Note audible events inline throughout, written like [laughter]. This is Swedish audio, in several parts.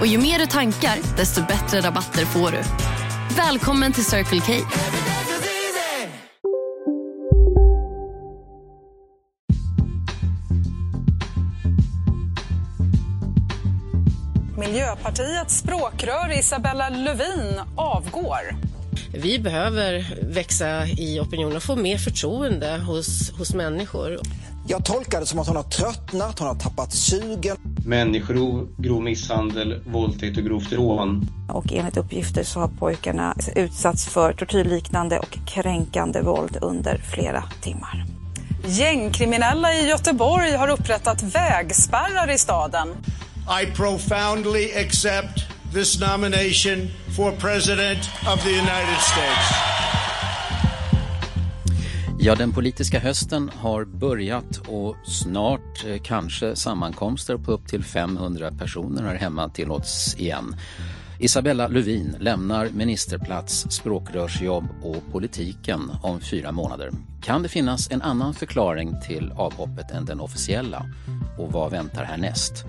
Och ju mer du tankar, desto bättre rabatter får du. Välkommen till Circle K. Miljöpartiets språkrör Isabella Lövin avgår. Vi behöver växa i opinionen och få mer förtroende hos, hos människor. Jag tolkar det som att hon har tröttnat, hon har tappat sugen. Människorov, grov misshandel, våldtäkt och grovt rån. Och enligt uppgifter så har pojkarna utsatts för tortyrliknande och kränkande våld under flera timmar. Gängkriminella i Göteborg har upprättat vägspärrar i staden. I profoundly accept this nomination for President of the United States. Ja, den politiska hösten har börjat och snart eh, kanske sammankomster på upp till 500 personer här hemma tillåts igen. Isabella Lövin lämnar ministerplats, språkrörsjobb och politiken om fyra månader. Kan det finnas en annan förklaring till avhoppet än den officiella? Och vad väntar härnäst?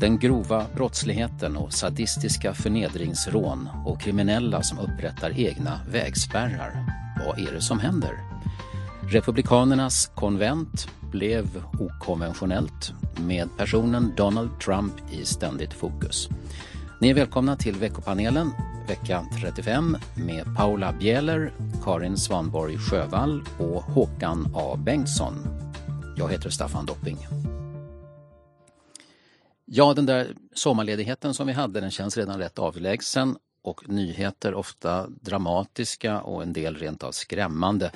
Den grova brottsligheten och sadistiska förnedringsrån och kriminella som upprättar egna vägspärrar. Vad är det som händer? Republikanernas konvent blev okonventionellt med personen Donald Trump i ständigt fokus. Ni är välkomna till veckopanelen vecka 35 med Paula Bieler, Karin Svanborg Sjövall och Håkan A Bengtsson. Jag heter Staffan Dopping. Ja, den där sommarledigheten som vi hade den känns redan rätt avlägsen och nyheter, ofta dramatiska och en del rent av skrämmande,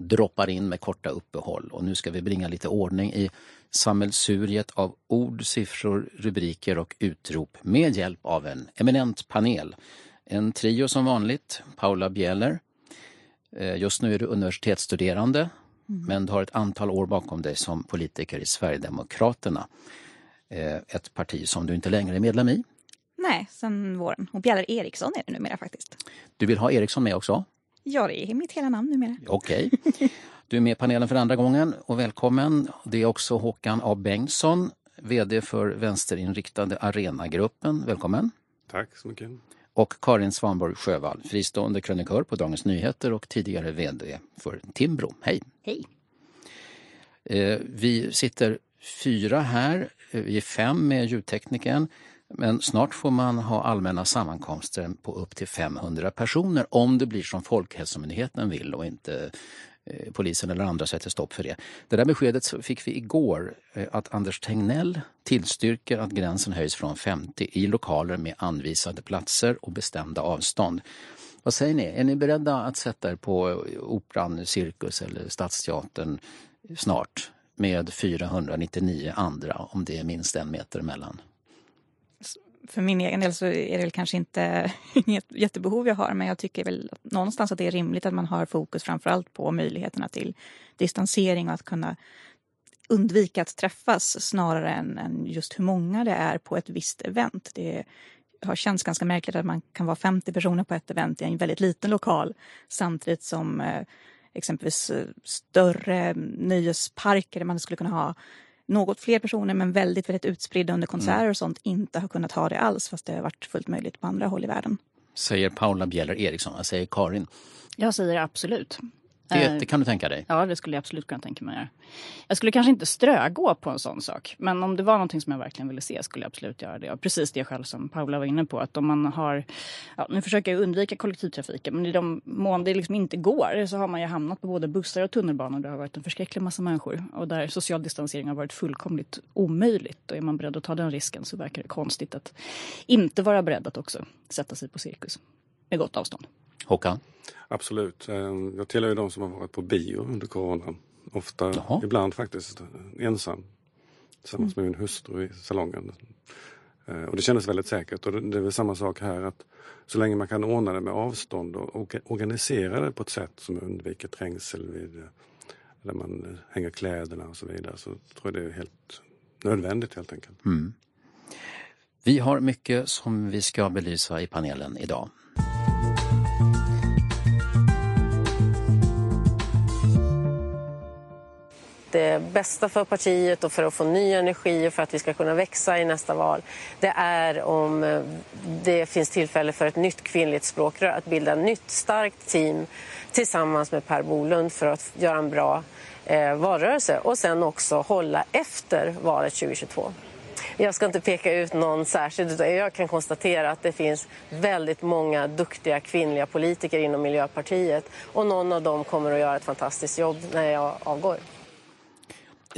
droppar in med korta uppehåll. Och nu ska vi bringa lite ordning i sammelsuriet av ord, siffror, rubriker och utrop med hjälp av en eminent panel. En trio som vanligt, Paula Bieler. Eh, just nu är du universitetsstuderande mm. men du har ett antal år bakom dig som politiker i Sverigedemokraterna. Eh, ett parti som du inte längre är medlem i. Nej, sen våren. Och Bjäller Eriksson är det numera faktiskt. Du vill ha Eriksson med också? Ja, det är mitt hela namn numera. Okej. Okay. Du är med i panelen för andra gången och välkommen. Det är också Håkan A Bengtsson, VD för vänsterinriktade Arenagruppen. Välkommen. Tack så mycket. Och Karin Svanborg Sjövall, fristående krönikör på Dagens Nyheter och tidigare VD för Timbro. Hej! Hej! Eh, vi sitter fyra här, vi är fem med ljudteknikern. Men snart får man ha allmänna sammankomster på upp till 500 personer om det blir som Folkhälsomyndigheten vill och inte eh, polisen eller andra sätter stopp för det. Det där beskedet fick vi igår eh, att Anders Tegnell tillstyrker att gränsen höjs från 50 i lokaler med anvisade platser och bestämda avstånd. Vad säger ni? Är ni beredda att sätta er på eh, Operan, Cirkus eller Stadsteatern snart med 499 andra om det är minst en meter emellan? För min egen del så är det väl kanske inte [laughs] inget jättebehov jag har men jag tycker väl någonstans att det är rimligt att man har fokus framförallt på möjligheterna till distansering och att kunna undvika att träffas snarare än, än just hur många det är på ett visst event. Det har känts ganska märkligt att man kan vara 50 personer på ett event i en väldigt liten lokal samtidigt som eh, exempelvis eh, större nöjesparker där man skulle kunna ha något fler personer men väldigt, väldigt utspridda under konserter mm. och sånt inte har kunnat ha det alls fast det har varit fullt möjligt på andra håll i världen. Säger Paula Bjeller Eriksson, jag säger Karin. Jag säger absolut. Det, eh, det, kan du tänka dig? Ja, det skulle jag absolut kunna tänka mig. Jag skulle kanske inte strögå på en sån sak. Men om det var någonting som jag verkligen ville se skulle jag absolut göra det. Och precis det själv som Paula var inne på. Att om man har, ja, nu försöker jag undvika kollektivtrafiken. Men i de mån det liksom inte går så har man ju hamnat på både bussar och tunnelbanor. Det har varit en förskräcklig massa människor. Och där social distansering har varit fullkomligt omöjligt. Och är man beredd att ta den risken så verkar det konstigt att inte vara beredd att också sätta sig på cirkus. Med gott avstånd. Håkan? Absolut. Ehm, jag tillhör ju de som har varit på bio under coronan. Ofta, Jaha. ibland faktiskt ensam. Tillsammans med min hustru i salongen. Eh, och det kändes väldigt säkert och det är väl samma sak här att så länge man kan ordna det med avstånd och organisera det på ett sätt som undviker trängsel vid, eh, där man hänger kläderna och så vidare så tror jag det är helt nödvändigt helt enkelt. Mm. Vi har mycket som vi ska belysa i panelen idag. Det eh, bästa för partiet och för att få ny energi och för att vi ska kunna växa i nästa val det är om eh, det finns tillfälle för ett nytt kvinnligt språkrör att bilda ett nytt starkt team tillsammans med Per Bolund för att göra en bra eh, valrörelse och sen också hålla efter valet 2022. Jag ska inte peka ut någon särskild, utan jag kan konstatera att det finns väldigt många duktiga kvinnliga politiker inom Miljöpartiet och någon av dem kommer att göra ett fantastiskt jobb när jag avgår.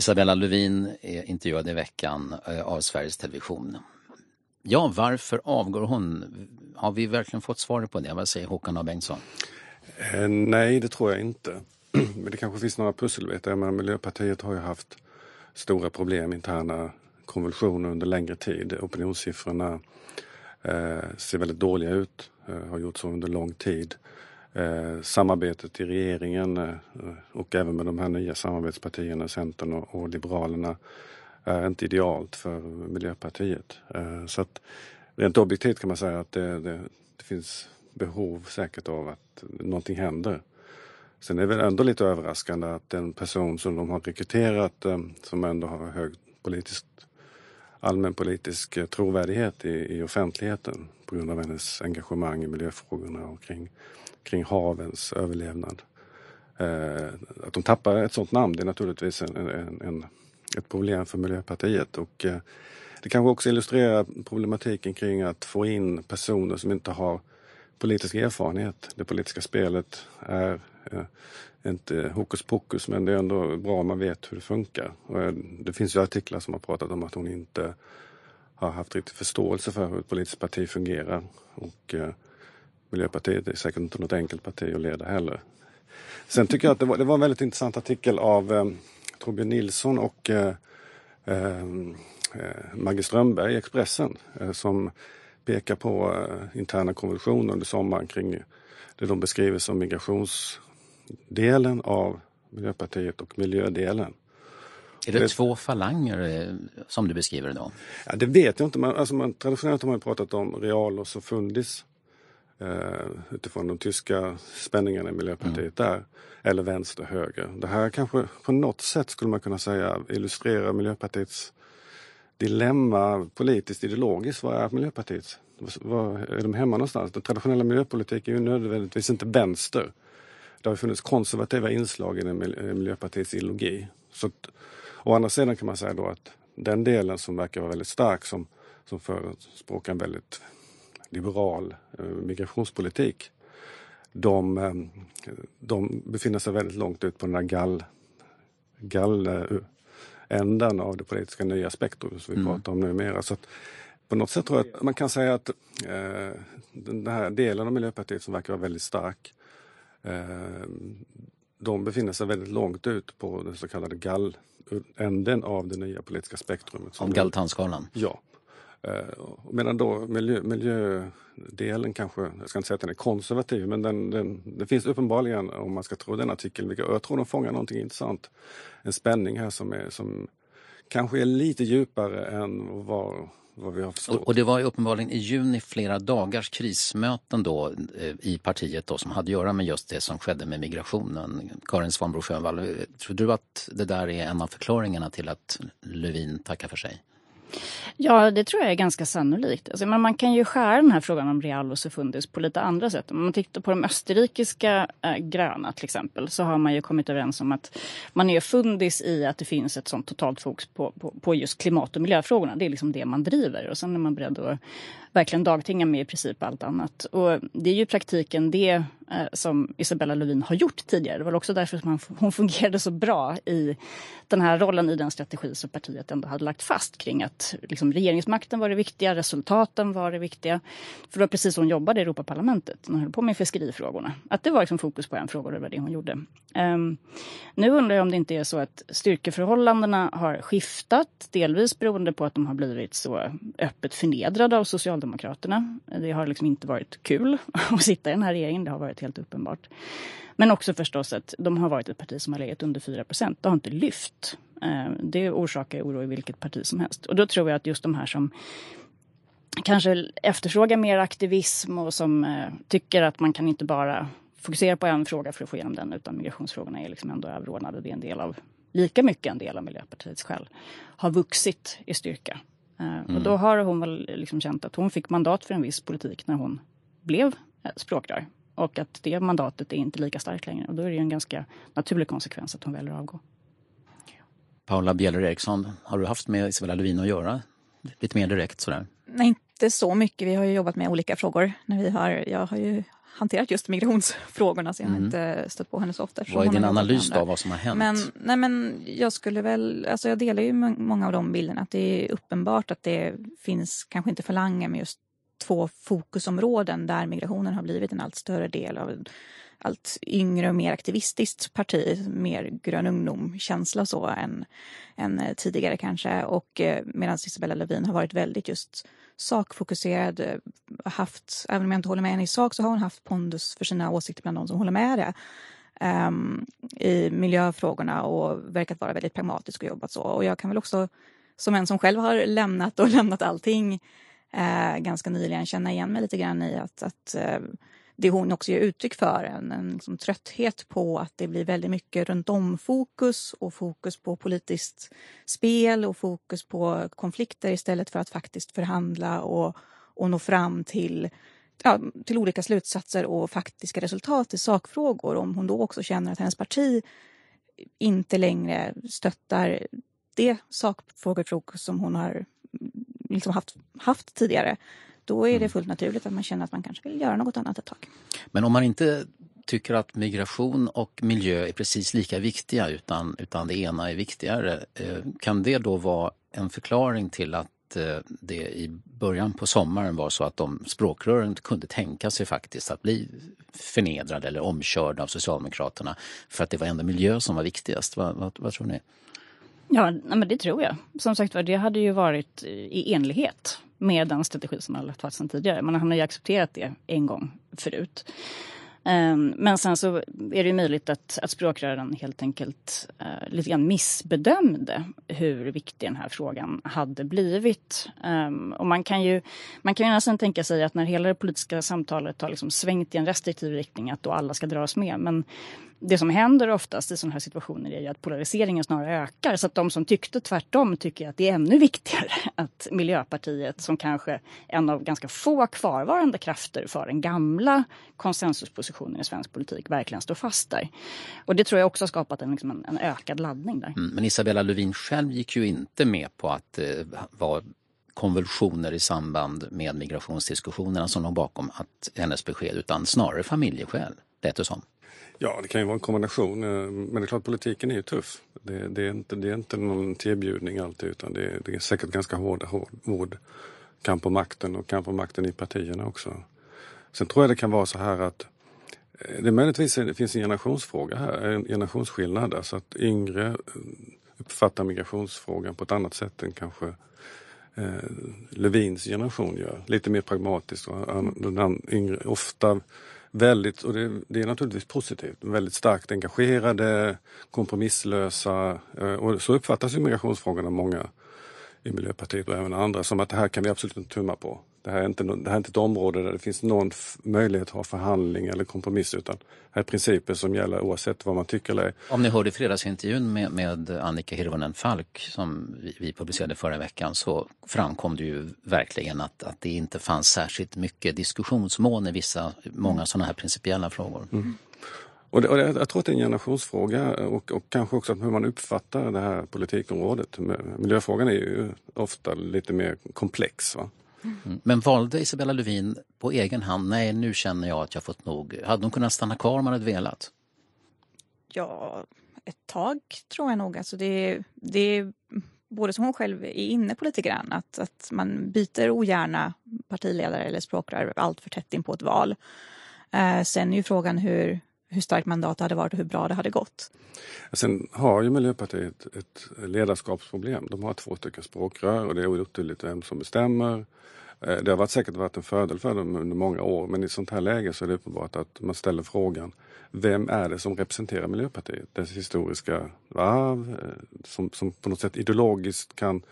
Isabella Lövin är intervjuad i veckan eh, av Sveriges Television. Ja, varför avgår hon? Har vi verkligen fått svaret på det? Vad säger Håkan A Bengtsson? Eh, nej, det tror jag inte. [clears throat] Men det kanske finns några pusselbitar. Men Miljöpartiet har ju haft stora problem, interna konvulsioner under längre tid. Opinionssiffrorna eh, ser väldigt dåliga ut, eh, har gjort så under lång tid. Eh, samarbetet i regeringen eh, och även med de här nya samarbetspartierna, Centern och, och Liberalerna, är inte idealt för Miljöpartiet. Eh, så att rent objektivt kan man säga att det, det, det, finns behov säkert av att någonting händer. Sen är det väl ändå lite överraskande att den person som de har rekryterat eh, som ändå har hög politisk, allmänpolitisk trovärdighet i, i offentligheten på grund av hennes engagemang i miljöfrågorna och kring kring havens överlevnad. Eh, att de tappar ett sådant namn det är naturligtvis en, en, en ett problem för Miljöpartiet och eh, det kanske också illustrerar problematiken kring att få in personer som inte har politisk erfarenhet. Det politiska spelet är eh, inte hokus pokus men det är ändå bra om man vet hur det funkar. Och eh, det finns ju artiklar som har pratat om att hon inte har haft riktig förståelse för hur ett politiskt parti fungerar. Och eh, Miljöpartiet är säkert inte något enkelt parti att leda heller. Sen tycker jag att det var, det var en väldigt intressant artikel av eh, Torbjörn Nilsson och eh, eh, Maggie Strömberg i Expressen eh, som pekar på eh, interna konvulsioner under sommaren kring det de beskriver som migrationsdelen av Miljöpartiet och miljödelen. Är det, det två falanger eh, som du beskriver då? Ja, det vet jag inte. Man, alltså man, traditionellt har man pratat om realos och fundis eh, utifrån de tyska spänningarna i Miljöpartiet mm. där. Eller vänster höger. Det här kanske på något sätt skulle man kunna säga illustrerar Miljöpartiets dilemma politiskt ideologiskt. Vad är Miljöpartiet? Var är de hemma någonstans? Den traditionella miljöpolitiken är ju nödvändigtvis inte vänster. Det har funnits konservativa inslag i Miljöpartiets ideologi. Så att, å andra sidan kan man säga då att den delen som verkar vara väldigt stark som, som förespråkar en väldigt liberal eh, migrationspolitik. De, eh, de befinner sig väldigt långt ut på den här gall, galländen av det politiska nya spektrum som vi mm. pratar om numera. Så att, på något sätt tror jag att man kan säga att eh, den här delen av Miljöpartiet som verkar vara väldigt stark eh, de befinner sig väldigt långt ut på den så kallade galländen av det nya politiska spektrumet. Om galtanskalan? Ja. Eh, medan då miljö, miljödelen kanske, jag ska inte säga att den är konservativ, men den, den, det finns uppenbarligen, om man ska tro den artikeln, jag tror de fångar någonting intressant. En spänning här som, är, som kanske är lite djupare än vad, vad vi har förstått. Och, det var ju uppenbarligen i juni flera dagars krismöten då eh, i partiet då som hade att göra med just det som skedde med migrationen. Karin Svanbro Sjövall, tror du att det där är en av förklaringarna till att Lövin tackar för sig? Ja, det tror jag är ganska sannolikt. Alltså, men man kan ju skära den här frågan om real och sefundis på lite andra sätt. Om man tittar på de österrikiska äh, gröna till exempel så har man ju kommit överens om att man är fundis i att det finns ett sånt totalt fokus på, på, på just klimat och miljöfrågorna. Det är liksom det man driver och sen är man beredd att verkligen dagtinga med i princip allt annat. Och det är ju i praktiken det eh, som Isabella Lövin har gjort tidigare. Det var också därför som hon fungerade så bra i den här rollen i den strategi som partiet ändå hade lagt fast kring att liksom, regeringsmakten var det viktiga, resultaten var det viktiga. För det var precis så hon jobbade i Europaparlamentet när hon höll på med fiskerifrågorna. Att det var liksom fokus på en fråga och det var det hon gjorde. Um, nu undrar jag om det inte är så att styrkeförhållandena har skiftat, delvis beroende på att de har blivit så öppet förnedrade av Socialdemokraterna. Det har liksom inte varit kul [laughs] att sitta i den här regeringen, det har varit helt uppenbart. Men också förstås att de har varit ett parti som har legat under 4 procent. Det har inte lyft. Eh, det orsakar oro i vilket parti som helst. Och då tror jag att just de här som kanske efterfrågar mer aktivism och som eh, tycker att man kan inte bara fokusera på en fråga för att få igenom den utan migrationsfrågorna är liksom ändå överordnade. Det är en del av, lika mycket en del av Miljöpartiets själ, har vuxit i styrka. Eh, mm. Och då har hon väl liksom känt att hon fick mandat för en viss politik när hon blev eh, språkrör. Och att det mandatet är inte lika starkt längre. Och då är det en ganska naturlig konsekvens att hon väljer att avgå. Paula Bjeller Eriksson, har du haft med Isabella Lövin att göra? Lite mer direkt sådär? Nej, inte så mycket. Vi har ju jobbat med olika frågor. När vi har, jag har ju hanterat just migrationsfrågorna så jag har mm. inte stött på henne så ofta. Vad är din analys av vad som har hänt? Men, nej men jag skulle väl, alltså jag delar ju många av de bilderna. Att det är uppenbart att det finns kanske inte förlangar med just två fokusområden där migrationen har blivit en allt större del av allt yngre och mer aktivistiskt parti, mer grön ungdom-känsla så än, än tidigare kanske. Och eh, medan Isabella Lövin har varit väldigt just sakfokuserad, eh, haft, även om jag inte håller med henne i sak så har hon haft pondus för sina åsikter bland de som håller med det. Um, i miljöfrågorna och verkat vara väldigt pragmatisk och jobbat så. Och jag kan väl också, som en som själv har lämnat och [laughs] lämnat allting eh, ganska nyligen, känna igen mig lite grann i att, att eh, det hon också ger uttryck för, en, en liksom trötthet på att det blir väldigt mycket runt om fokus och fokus på politiskt spel och fokus på konflikter istället för att faktiskt förhandla och, och nå fram till, ja, till olika slutsatser och faktiska resultat i sakfrågor. Om hon då också känner att hennes parti inte längre stöttar det sakfrågefokus som hon har liksom haft, haft tidigare då är det mm. fullt naturligt att man känner att man kanske vill göra något annat ett tag. Men om man inte tycker att migration och miljö är precis lika viktiga utan, utan det ena är viktigare. Eh, kan det då vara en förklaring till att eh, det i början på sommaren var så att de språkrören kunde tänka sig faktiskt att bli förnedrade eller omkörda av Socialdemokraterna för att det var ändå miljö som var viktigast. Vad, vad, vad tror ni? Ja, men det tror jag. Som sagt var, det hade ju varit i enlighet med den strategi som har lagt fast sedan tidigare. Man har ju accepterat det en gång förut. Ehm, men sen så är det möjligt att, att språkrören helt enkelt uh, lite grann missbedömde hur viktig den här frågan hade blivit. Um, och man kan ju man kan ju nästan tänka sig att när hela det politiska samtalet har liksom svängt i en restriktiv riktning att då alla ska dras med. Men det som händer oftast i sådana här situationer är ju att polariseringen snarare ökar. Så att de som tyckte tvärtom tycker att det är ännu viktigare [laughs] att Miljöpartiet som kanske en av ganska få kvarvarande krafter för den gamla konsensuspositionen i svensk politik verkligen står fast där. Och det tror jag också har skapat en, liksom en, en ökad laddning där. Mm, men Isabella Lövin själv gick ju inte med på att eh, vara konvulsioner i samband med migrationsdiskussionerna som låg bakom att hennes besked utan snarare familjeskäl, lät det som. Ja, det kan ju vara en kombination. Eh, men det är klart, politiken är ju tuff. Det, det är, inte, det är inte någon tillbjudning alltid utan det är, det är säkert ganska hård, hård, hård kamp om makten och kamp om makten i partierna också. Sen tror jag det kan vara så här att eh, det möjligtvis det finns en generationsfråga här, en generationsskillnad. Alltså att yngre eh, uppfattar migrationsfrågan på ett annat sätt än kanske eh, Lövins generation gör. Lite mer pragmatiskt. Och den yngre ofta väldigt, och det, det, är naturligtvis positivt, väldigt starkt engagerade, kompromisslösa. Eh, och så uppfattas ju migrationsfrågorna många i Miljöpartiet och även andra som att det här kan vi absolut inte tumma på. Det här är inte, det här är inte ett område där det finns någon möjlighet att ha förhandling eller kompromiss utan här är principer som gäller oavsett vad man tycker eller Om ni hörde fredagsintervjun med, med Annika Hirvonen Falk som vi, vi publicerade förra veckan så framkom det ju verkligen att, att det inte fanns särskilt mycket diskussionsmål i vissa, många sådana här principiella frågor. Mm. Och, det, och det, jag tror att det är en generationsfråga och, och kanske också hur man uppfattar det här politikområdet. Miljöfrågan är ju ofta lite mer komplex. Va? Mm. Men valde Isabella Lövin på egen hand, nej nu känner jag att jag fått nog. Hade hon kunnat stanna kvar om man hade velat? Ja, ett tag tror jag nog. Alltså det, det både som hon själv är inne på lite grann, att, att man byter ogärna partiledare eller språkrör allt för tätt in på ett val. Eh, sen är ju frågan hur, hur starkt mandatet hade varit och hur bra det hade gått. Sen har ju Miljöpartiet ett ledarskapsproblem. De har två stycken språkrör och det är otydligt vem som bestämmer. Eh, det har varit säkert varit en fördel för dem under många år men i ett sånt här läge så är det uppenbart att man ställer frågan vem är det som representerar Miljöpartiet? Dess historiska arv eh, som, som på något sätt ideologiskt kan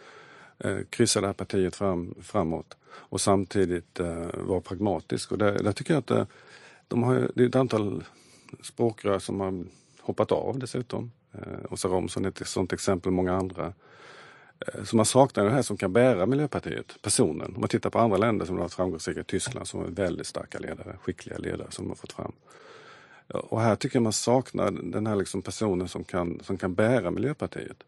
eh, kryssa det här partiet fram, framåt och samtidigt eh, vara pragmatisk. Och där, där tycker jag att eh, de har, det är ett antal språkrör som har hoppat av dessutom. Eh, Åsa Romson är ett sådant exempel, många andra. Eh, så man saknar det här som kan bära Miljöpartiet, personen. Om man tittar på andra länder som har varit framgångsrika, Tyskland som är väldigt starka ledare, skickliga ledare som de har fått fram. Och här tycker jag man saknar den här liksom personen som kan, som kan bära Miljöpartiet.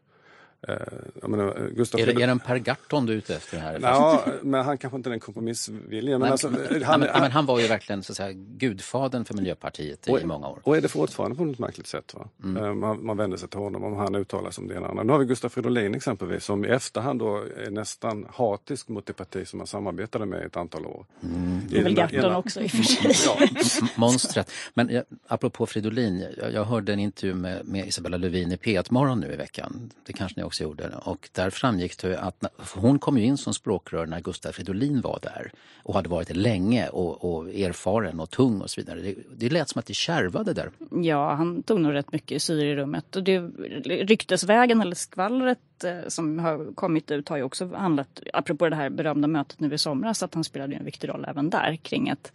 Eh, menar, Gustav är, det, är det en Per Gahrton du är ute efter här? Ja, men han kanske inte är den kompromissvilliga. Men, alltså, han, men, men, han var ju verkligen så att säga, gudfadern för Miljöpartiet och, i många år. Och är det fortfarande på något märkligt sätt. Va? Mm. Eh, man, man vänder sig till honom om han uttalar sig om det ena andra. Nu har vi Gustav Fridolin exempelvis som i efterhand då är nästan hatisk mot det parti som han samarbetade med ett antal år. Mm. Det är väl Gahrton också i och för sig. ja. [laughs] Monstret. Men jag, apropå Fridolin, jag, jag hörde en intervju med, med Isabella Lövin i P1 Morgon nu i veckan. Det kanske ni också gjorde. Och där framgick det att hon kom ju in som språkrör när Gustaf Fridolin var där och hade varit det länge och, och erfaren och tung och så vidare. Det, det lät som att det kärvade där. Ja, han tog nog rätt mycket syre i rummet. Och det, ryktesvägen eller skvallret eh, som har kommit ut har ju också handlat, apropå det här berömda mötet nu i somras, att han spelade en viktig roll även där kring att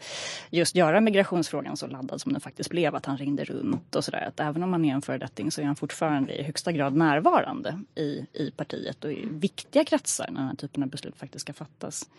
just göra migrationsfrågan så laddad som den faktiskt blev, att han ringde runt och sådär. Att även om han är en föredetting så är han fortfarande i högsta grad närvarande i, i partiet och i viktiga kretsar när den här typen av beslut faktiskt ska fattas.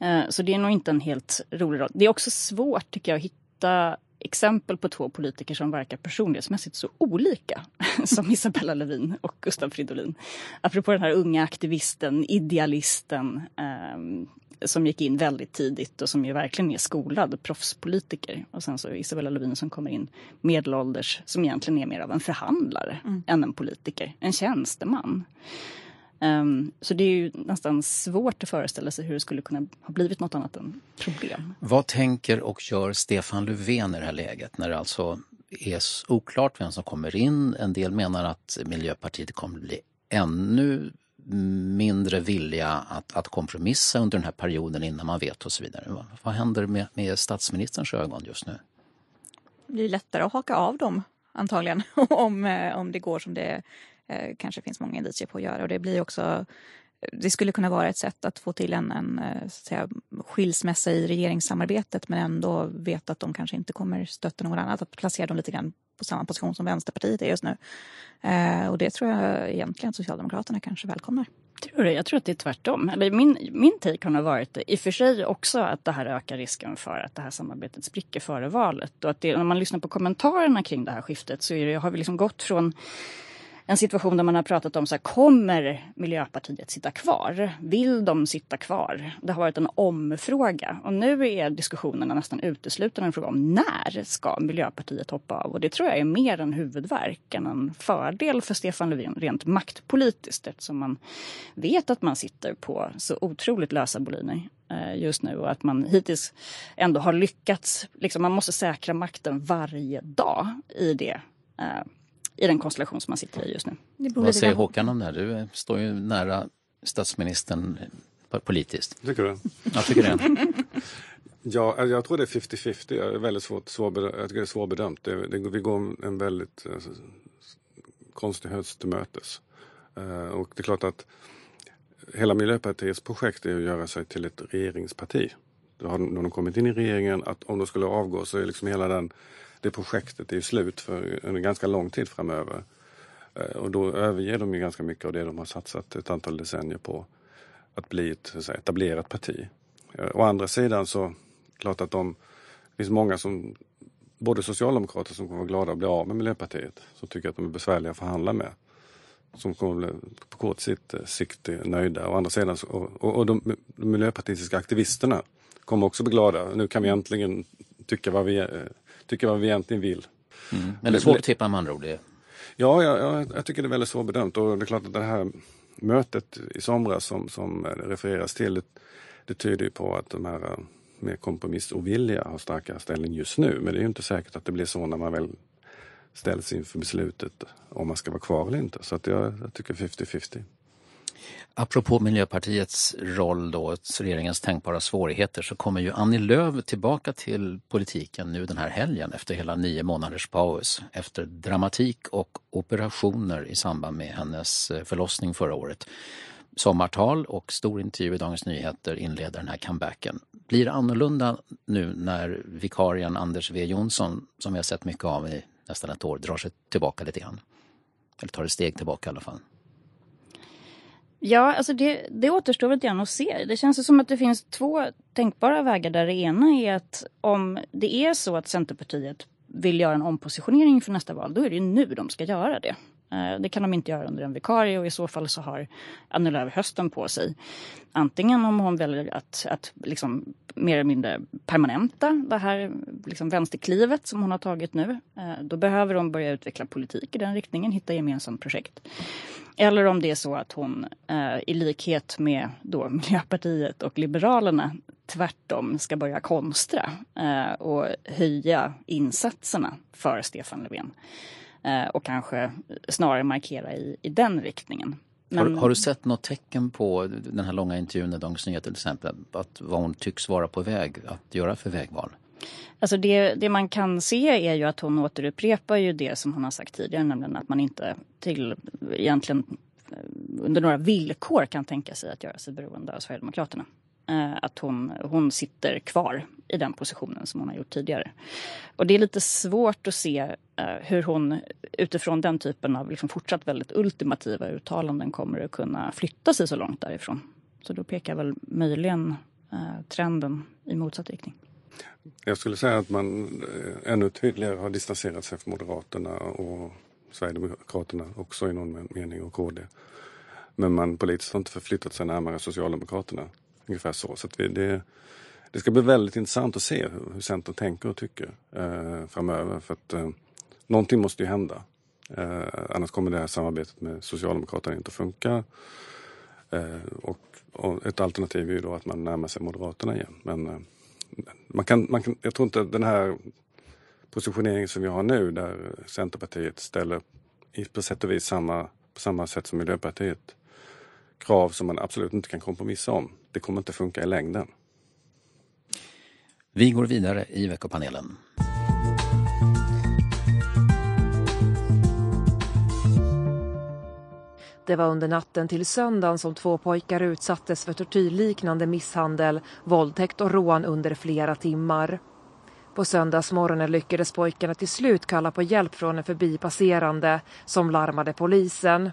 Eh, så det är nog inte en helt rolig roll. Det är också svårt tycker jag att hitta exempel på två politiker som verkar personlighetsmässigt så olika [laughs] som Isabella Lövin och Gustav Fridolin. Apropå den här unga aktivisten, idealisten ehm, som gick in väldigt tidigt och som ju verkligen är skolad proffspolitiker. Och sen så Isabella Lövin som kommer in medelålders som egentligen är mer av en förhandlare mm. än en politiker, en tjänsteman. Um, så det är ju nästan svårt att föreställa sig hur det skulle kunna ha blivit något annat än problem. Vad tänker och gör Stefan Löfven i det här läget när det alltså är oklart vem som kommer in? En del menar att Miljöpartiet kommer bli ännu mindre villiga att, att kompromissa under den här perioden innan man vet och så vidare. Vad, vad händer med, med statsministerns ögon just nu? Det blir lättare att haka av dem antagligen [laughs] om, eh, om det går som det eh, kanske finns många indicier på att göra. Och det blir också det skulle kunna vara ett sätt att få till en, en eh, så att säga, skilsmässa i regeringssamarbetet men ändå veta att de kanske inte kommer stötta någon annat. Att placera dem lite grann på samma position som Vänsterpartiet är just nu. Eh, och det tror jag egentligen Socialdemokraterna kanske välkomnar. Tror du? Jag tror att det är tvärtom. Eller min, min take har nog varit i och för sig också att det här ökar risken för att det här samarbetet spricker före valet. Och att det, när man lyssnar på kommentarerna kring det här skiftet så är det, har vi liksom gått från en situation där man har pratat om så här, kommer Miljöpartiet sitta kvar? Vill de sitta kvar? Det har varit en omfråga och nu är diskussionerna nästan uteslutande en fråga om när ska Miljöpartiet hoppa av? Och det tror jag är mer en huvudvärk än en fördel för Stefan Löfven rent maktpolitiskt eftersom man vet att man sitter på så otroligt lösa boliner eh, just nu och att man hittills ändå har lyckats. Liksom man måste säkra makten varje dag i det eh, i den konstellation som man sitter i just nu. Vad säger Håkan om det här? Du står ju nära statsministern politiskt. Tycker du? Jag tycker det. ja, jag tror det är 50-50. Det är väldigt svårt, svår, jag tycker det är svårbedömt. Det, det, vi går en väldigt eh, konstig höst till mötes. Eh, och det är klart att hela Miljöpartiets projekt är att göra sig till ett regeringsparti. Då har de kommit in i regeringen, att om de skulle avgå så är liksom hela den det projektet är slut för en ganska lång tid framöver. Eh, och då överger de ju ganska mycket av det de har satsat ett antal decennier på. Att bli ett så säga, etablerat parti. Eh, å andra sidan så klart att de, det finns många som, både socialdemokrater som kommer vara glada att bli av med Miljöpartiet, som tycker att de är besvärliga att förhandla med. som kommer på kort sikt, eh, sikt nöjda. Å andra sidan, och, och, och de, de miljöpartistiska aktivisterna kommer också bli glada. Nu kan vi äntligen tycka vad vi, tycka vad vi egentligen vill. Mm. Men det är svårt att tippa med andra ord. Ja, ja, ja, jag tycker det är väldigt svårbedömt och det är klart att det här mötet i somras som, som refereras till, det, det tyder på att de här eh, mer kompromissovilliga har starkare ställning just nu. Men det är ju inte säkert att det blir så när man väl ställs inför beslutet om man ska vara kvar eller inte. Så att jag, jag tycker 50-50. Apropå Miljöpartiets roll då, regeringens tänkbara svårigheter, så kommer ju Annie Lööf tillbaka till politiken nu den här helgen efter hela nio månaders paus. Efter dramatik och operationer i samband med hennes eh, förlossning förra året. Sommartal och stor intervju i Dagens Nyheter inleder den här comebacken. Blir det annorlunda nu när vikarien Anders W Jonsson, som vi har sett mycket av i nästan ett år, drar sig tillbaka lite grann? Eller tar ett steg tillbaka i alla fall. Ja, alltså det, det återstår lite grann att se. Det känns som att det finns två tänkbara vägar där det ena är att om det är så att Centerpartiet vill göra en ompositionering för nästa val, då är det ju nu de ska göra det. Eh, det kan de inte göra under en vikarie och i så fall så har Annie Lööf hösten på sig. Antingen om hon väljer att, att liksom mer eller mindre permanenta det här liksom vänsterklivet som hon har tagit nu. Eh, då behöver hon börja utveckla politik i den riktningen, hitta gemensamt projekt. Eller om det är så att hon eh, i likhet med då [laughs] Miljöpartiet och Liberalerna tvärtom ska börja konstra och höja insatserna för Stefan Löfven. Eh, och kanske snarare markera i, i den riktningen. Men... Har, har, du sett något tecken på den här långa intervjun i Dagens Nyheter till exempel, att vad hon tycks vara på väg att göra för vägval? Alltså det, det man kan se är ju att hon återupprepar ju det som hon har sagt tidigare, nämligen att man inte till egentligen eh, under några villkor kan tänka sig att göra sig beroende av Sverigedemokraterna. Eh, att hon, hon sitter kvar i den positionen som hon har gjort tidigare. Och det är lite svårt att se eh, hur hon utifrån den typen av liksom fortsatt väldigt ultimativa uttalanden kommer att kunna flytta sig så långt därifrån. Så då pekar väl möjligen trenden i motsatt riktning. Jag skulle säga att man eh, ännu tydligare har distanserat sig från Moderaterna och Sverigedemokraterna också i någon mening och KD. Men man politiskt har inte förflyttat sig närmare Socialdemokraterna. Ungefär så. så vi, det, det ska bli väldigt intressant att se hur, hur Centern tänker och tycker eh, framöver. För att eh, någonting måste ju hända. Eh, annars kommer det här samarbetet med Socialdemokraterna inte att funka. Eh, och, och, ett alternativ är ju då att man närmar sig Moderaterna igen. Men eh, man kan, man kan, jag tror inte den här positioneringen som vi har nu där Centerpartiet ställer i, på sätt och vis samma, på samma sätt som Miljöpartiet krav som man absolut inte kan kompromissa om. Det kommer inte funka i längden. Vi går vidare i veckopanelen. Det var under natten till söndagen som två pojkar utsattes för tortyrliknande misshandel, våldtäkt och rån under flera timmar. På söndagsmorgonen lyckades pojkarna till slut kalla på hjälp från en förbipasserande som larmade polisen.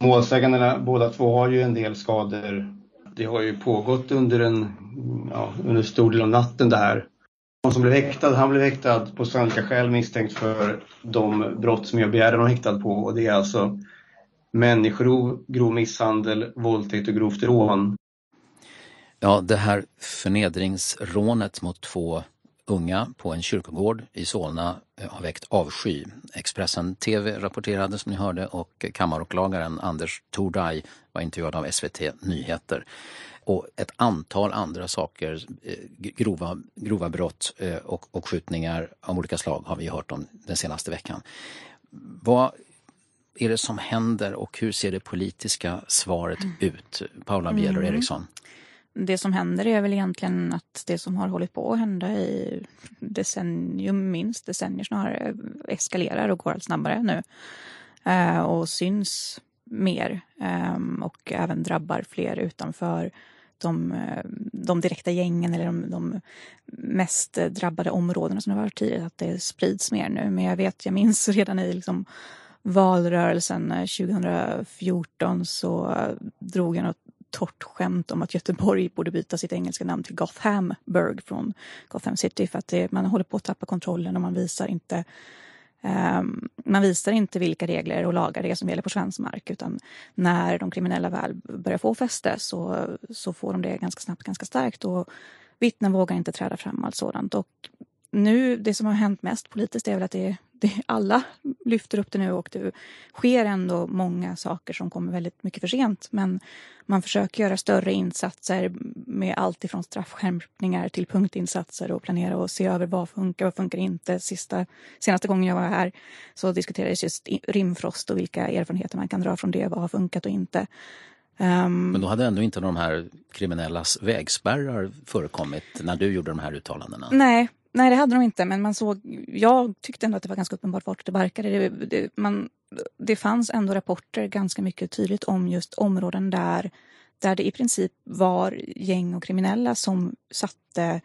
Målsägandena båda två har ju en del skador. Det har ju pågått under en ja, under stor del av natten det här. Han som blev häktad, han blev häktad på sannolika skäl misstänkt för de brott som jag begärde honom häktad på och det är alltså människorov, grov misshandel, våldtäkt och grovt rån. Ja, det här förnedringsrånet mot två unga på en kyrkogård i Solna eh, har väckt avsky. Expressen TV rapporterade som ni hörde och kammaråklagaren Anders Tordaj var intervjuad av SVT Nyheter. Och ett antal andra saker, eh, grova, grova brott eh, och, och skjutningar av olika slag har vi hört om den senaste veckan. Vad är det som händer och hur ser det politiska svaret ut? Paula Bieler mm. Eriksson det som händer är väl egentligen att det som har hållit på att hända i decennium, minst decennier snarare, eskalerar och går allt snabbare nu. Eh, och syns mer eh, och även drabbar fler utanför de, eh, de direkta gängen eller de, de, mest drabbade områdena som det var tidigare, att det sprids mer nu. Men jag vet, jag minns redan i liksom valrörelsen eh, 2014 så eh, drog jag något torrt skämt om att Göteborg borde byta sitt engelska namn till Gothamburg från Gotham City för att det, man håller på att tappa kontrollen och man visar inte Um, man visar inte vilka regler och lagar det är som gäller på svensk mark utan när de kriminella väl börjar få fäste så, så får de det ganska snabbt, ganska starkt och vittnen vågar inte träda fram och allt sådant. Och nu, det som har hänt mest politiskt är väl att det, det, alla lyfter upp det nu och det sker ändå många saker som kommer väldigt mycket för sent. Men man försöker göra större insatser med allt ifrån straffskärpningar till punktinsatser och planera och se över vad funkar, vad funkar inte. Sista, senaste gången jag var här så diskuterades just rimfrost och vilka erfarenheter man kan dra från det, vad har funkat och inte. Um, Men då hade ändå inte de här kriminellas vägspärrar förekommit när du gjorde de här uttalandena? Nej, Nej, det hade de inte. Men man såg, jag tyckte ändå att det var ganska uppenbart vart det barkade. Det, det, man, det fanns ändå rapporter ganska mycket tydligt om just områden där, där det i princip var gäng och kriminella som satte,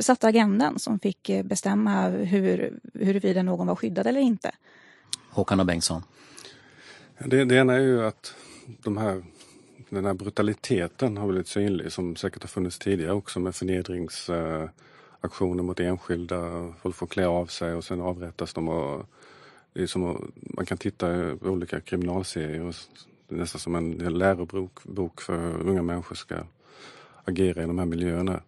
satte agendan, som fick bestämma hur, huruvida någon var skyddad eller inte. Håkan och Bengtsson? Det, det ena är ju att de här, den här brutaliteten har blivit synlig som säkert har funnits tidigare också med förnedrings aktioner mot enskilda. Folk får klä av sig och sen avrättas de. Och det är som att, man kan titta på olika kriminalserier. Och det är nästan som en lärobok för hur unga människor ska agera i de här miljöerna.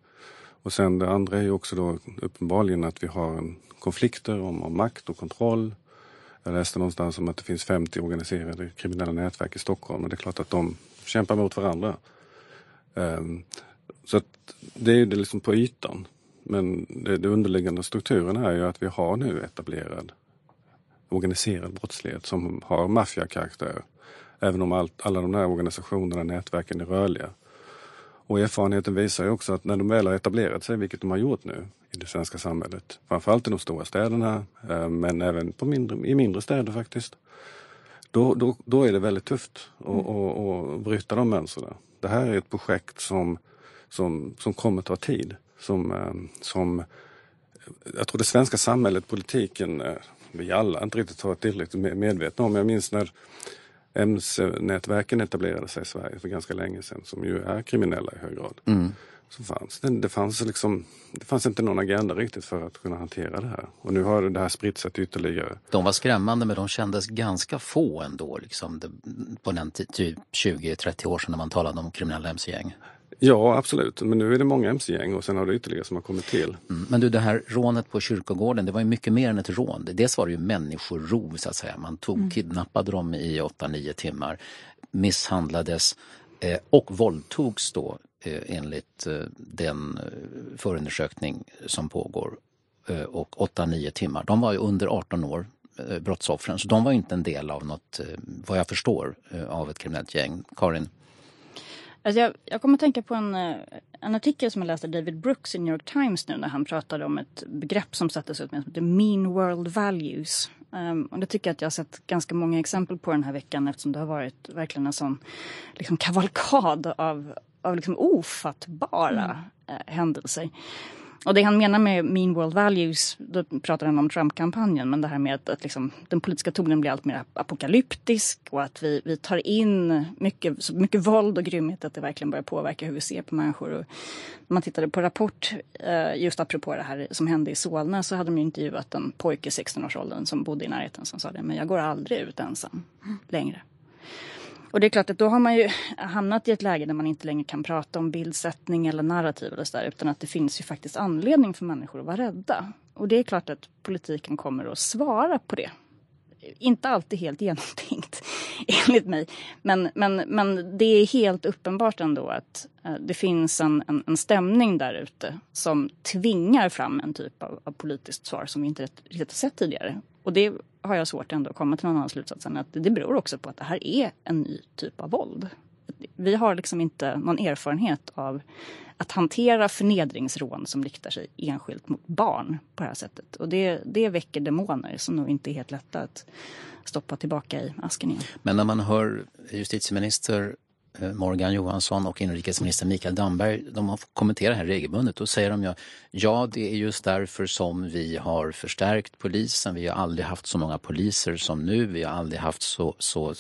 Och sen det andra är ju också då uppenbarligen att vi har en konflikter om, om makt och kontroll. Jag läste någonstans om att det finns 50 organiserade kriminella nätverk i Stockholm och det är klart att de kämpar mot varandra. Um, så att det är det liksom på ytan. Men det, det underliggande strukturen är ju att vi har nu etablerad organiserad brottslighet som har maffiakaraktär. Även om allt, alla de här organisationerna, nätverken är rörliga. Och erfarenheten visar ju också att när de väl har etablerat sig, vilket de har gjort nu i det svenska samhället, framförallt i de stora städerna, eh, men även på mindre, i mindre städer faktiskt, då, då, då är det väldigt tufft att mm. bryta de mönstren. Det här är ett projekt som, som, som kommer ta tid som, eh, som jag tror det svenska samhället, politiken, eh, vi alla inte riktigt har varit tillräckligt medvetna om. Jag minns när MC-nätverken etablerade sig i Sverige för ganska länge sedan, som ju är kriminella i hög grad. Mm. Så fanns det, det, fanns liksom, det fanns inte någon agenda riktigt för att kunna hantera det här. Och nu har det här spritt sig ytterligare. De var skrämmande men de kändes ganska få ändå, liksom, på den typ 20-30 år sedan när man talade om kriminella mc-gäng. Ja absolut, men nu är det många mc-gäng och sen har det ytterligare som har kommit till. Mm. Men du det här rånet på kyrkogården, det var ju mycket mer än ett rån. Dels var det ju människorov så att säga. Man tog, mm. kidnappade dem i 8-9 timmar, misshandlades eh, och våldtogs då eh, enligt eh, den eh, förundersökning som pågår. Eh, och 8-9 timmar. De var ju under 18 år eh, brottsoffren så de var inte en del av något, vad jag förstår, av ett kriminellt gäng. Karin? Alltså jag, jag kommer att tänka på en, eh, en artikel som jag läste David Brooks i New York Times nu när han pratade om ett begrepp som sattes ut med som heter mean world values. Um, och det tycker jag att jag har sett ganska många exempel på den här veckan eftersom det har varit verkligen en sån liksom, kavalkad av, av liksom ofattbara mm. uh, händelser. Och det han menar med mean world values, då pratar han om Trump-kampanjen, men det här med att, att liksom, den politiska tonen blir allt mer apokalyptisk och att vi, vi tar in mycket, så mycket våld och grymhet att det verkligen börjar påverka hur vi ser på människor. Och när man tittade på Rapport, eh, just apropå det här som hände i Solna, så hade de intervjuat en pojke i 16-årsåldern som bodde i närheten som sa det, men jag går aldrig ut ensam längre. Och det är klart att då har man ju hamnat i ett läge där man inte längre kan prata om bildsättning eller narrativ eller så där, utan att det finns ju faktiskt anledning för människor att vara rädda. Och det är klart att politiken kommer att svara på det. Inte alltid helt [laughs] genomtänkt, enligt mig. Men, men, men det är helt uppenbart ändå att eh, det finns en, en, en stämning där ute som tvingar fram en typ av, av politiskt svar som vi inte riktigt har sett tidigare. Och det har jag svårt ändå att komma till någon annan slutsats än att det beror också på att det här är en ny typ av våld. Vi har liksom inte någon erfarenhet av att hantera förnedringsrån som riktar sig enskilt mot barn på det här sättet. Och det, det väcker demoner som nog inte är helt lätta att stoppa tillbaka i asken igen. Men när man hör justitieminister Morgan Johansson och inrikesminister Mikael Damberg, de har kommenterat här regelbundet. Då säger de ju ja, det är just därför som vi har förstärkt polisen. Vi har aldrig haft så många poliser som nu. Vi har aldrig haft så, så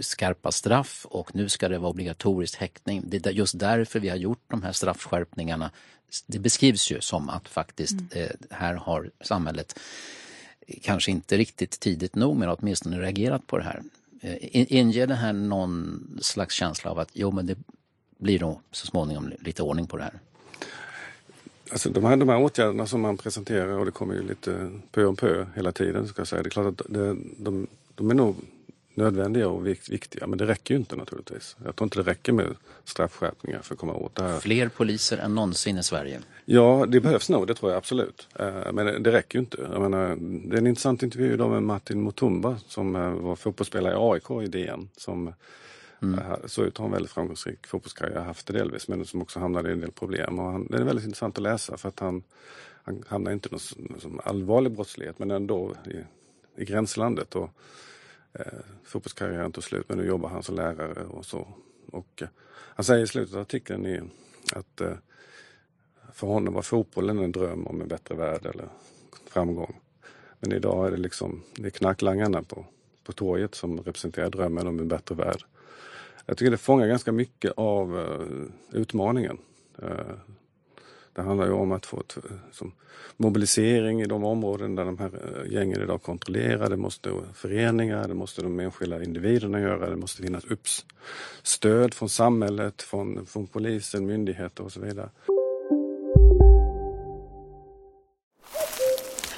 skarpa straff och nu ska det vara obligatorisk häktning. Det är just därför vi har gjort de här straffskärpningarna. Det beskrivs ju som att faktiskt mm. eh, här har samhället kanske inte riktigt tidigt nog men åtminstone reagerat på det här. Eh, inger det här någon slags känsla av att jo men det blir nog så småningom lite ordning på det här? Alltså de, här, de här åtgärderna som man presenterar och det kommer ju lite pö om pö hela tiden ska jag säga. Det är klart att det, de, de är nog nödvändiga och viktiga men det räcker ju inte naturligtvis. Jag tror inte det räcker med straffskärpningar för att komma åt det här. Fler poliser än någonsin i Sverige? Ja, det behövs nog, det tror jag absolut. Eh, men det räcker ju inte. Jag menar, det är en intressant intervju idag med Martin Mutumba som eh, var fotbollsspelare i AIK i DN. Som mm. såg ut att ha en väldigt framgångsrik fotbollskarriär, haft det delvis, men som också hamnade i en del problem. Och han, det är väldigt intressant att läsa för att han, han hamnar inte i någon allvarlig brottslighet men ändå i, i gränslandet. Och, eh, fotbollskarriären tog slut men nu jobbar han som lärare och så. Och, eh, han säger i slutet av artikeln i, att eh, för honom var fotbollen en dröm om en bättre värld eller framgång. Men idag är det liksom det är knarklangarna på, på torget som representerar drömmen om en bättre värld. Jag tycker det fångar ganska mycket av eh, utmaningen. Eh, det handlar ju om att få ett, som mobilisering i de områden där de här eh, gängen idag kontrollerar. Det måste föreningar, det måste de enskilda individerna göra. Det måste finnas UPS stöd från samhället, från, från polisen, myndigheter och så vidare.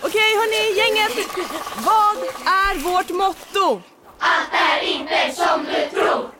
Okej hörni, gänget! Vad är vårt motto? Allt är inte som du tror!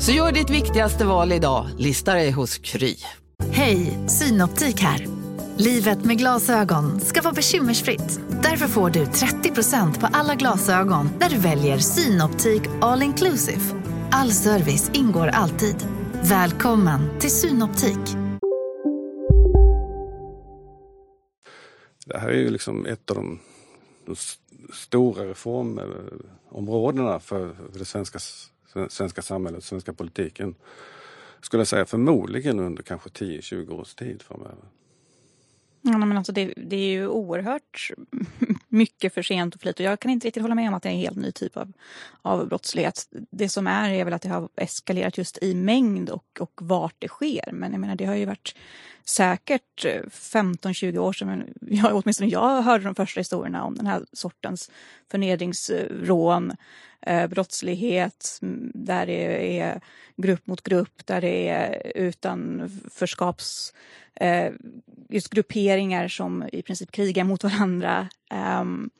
Så gör ditt viktigaste val idag. Lista dig hos Kry. Hej, Synoptik här. Livet med glasögon ska vara bekymmersfritt. Därför får du 30% på alla glasögon när du väljer Synoptik All Inclusive. All service ingår alltid. Välkommen till Synoptik. Det här är ju liksom ett av de, de stora reformområdena för det svenska svenska samhället, svenska politiken. Skulle jag säga förmodligen under kanske 10-20 års tid framöver. Ja, men alltså det, det, är ju oerhört [laughs] mycket för sent och flit och jag kan inte riktigt hålla med om att det är en helt ny typ av, av brottslighet. Det som är är väl att det har eskalerat just i mängd och, och vart det sker. Men jag menar det har ju varit säkert 15-20 år sedan, jag, åtminstone jag hörde de första historierna om den här sortens förnedringsrån, Eh, brottslighet där det är grupp mot grupp, där det är utanförskaps eh, just grupperingar som i princip krigar mot varandra. Ehm,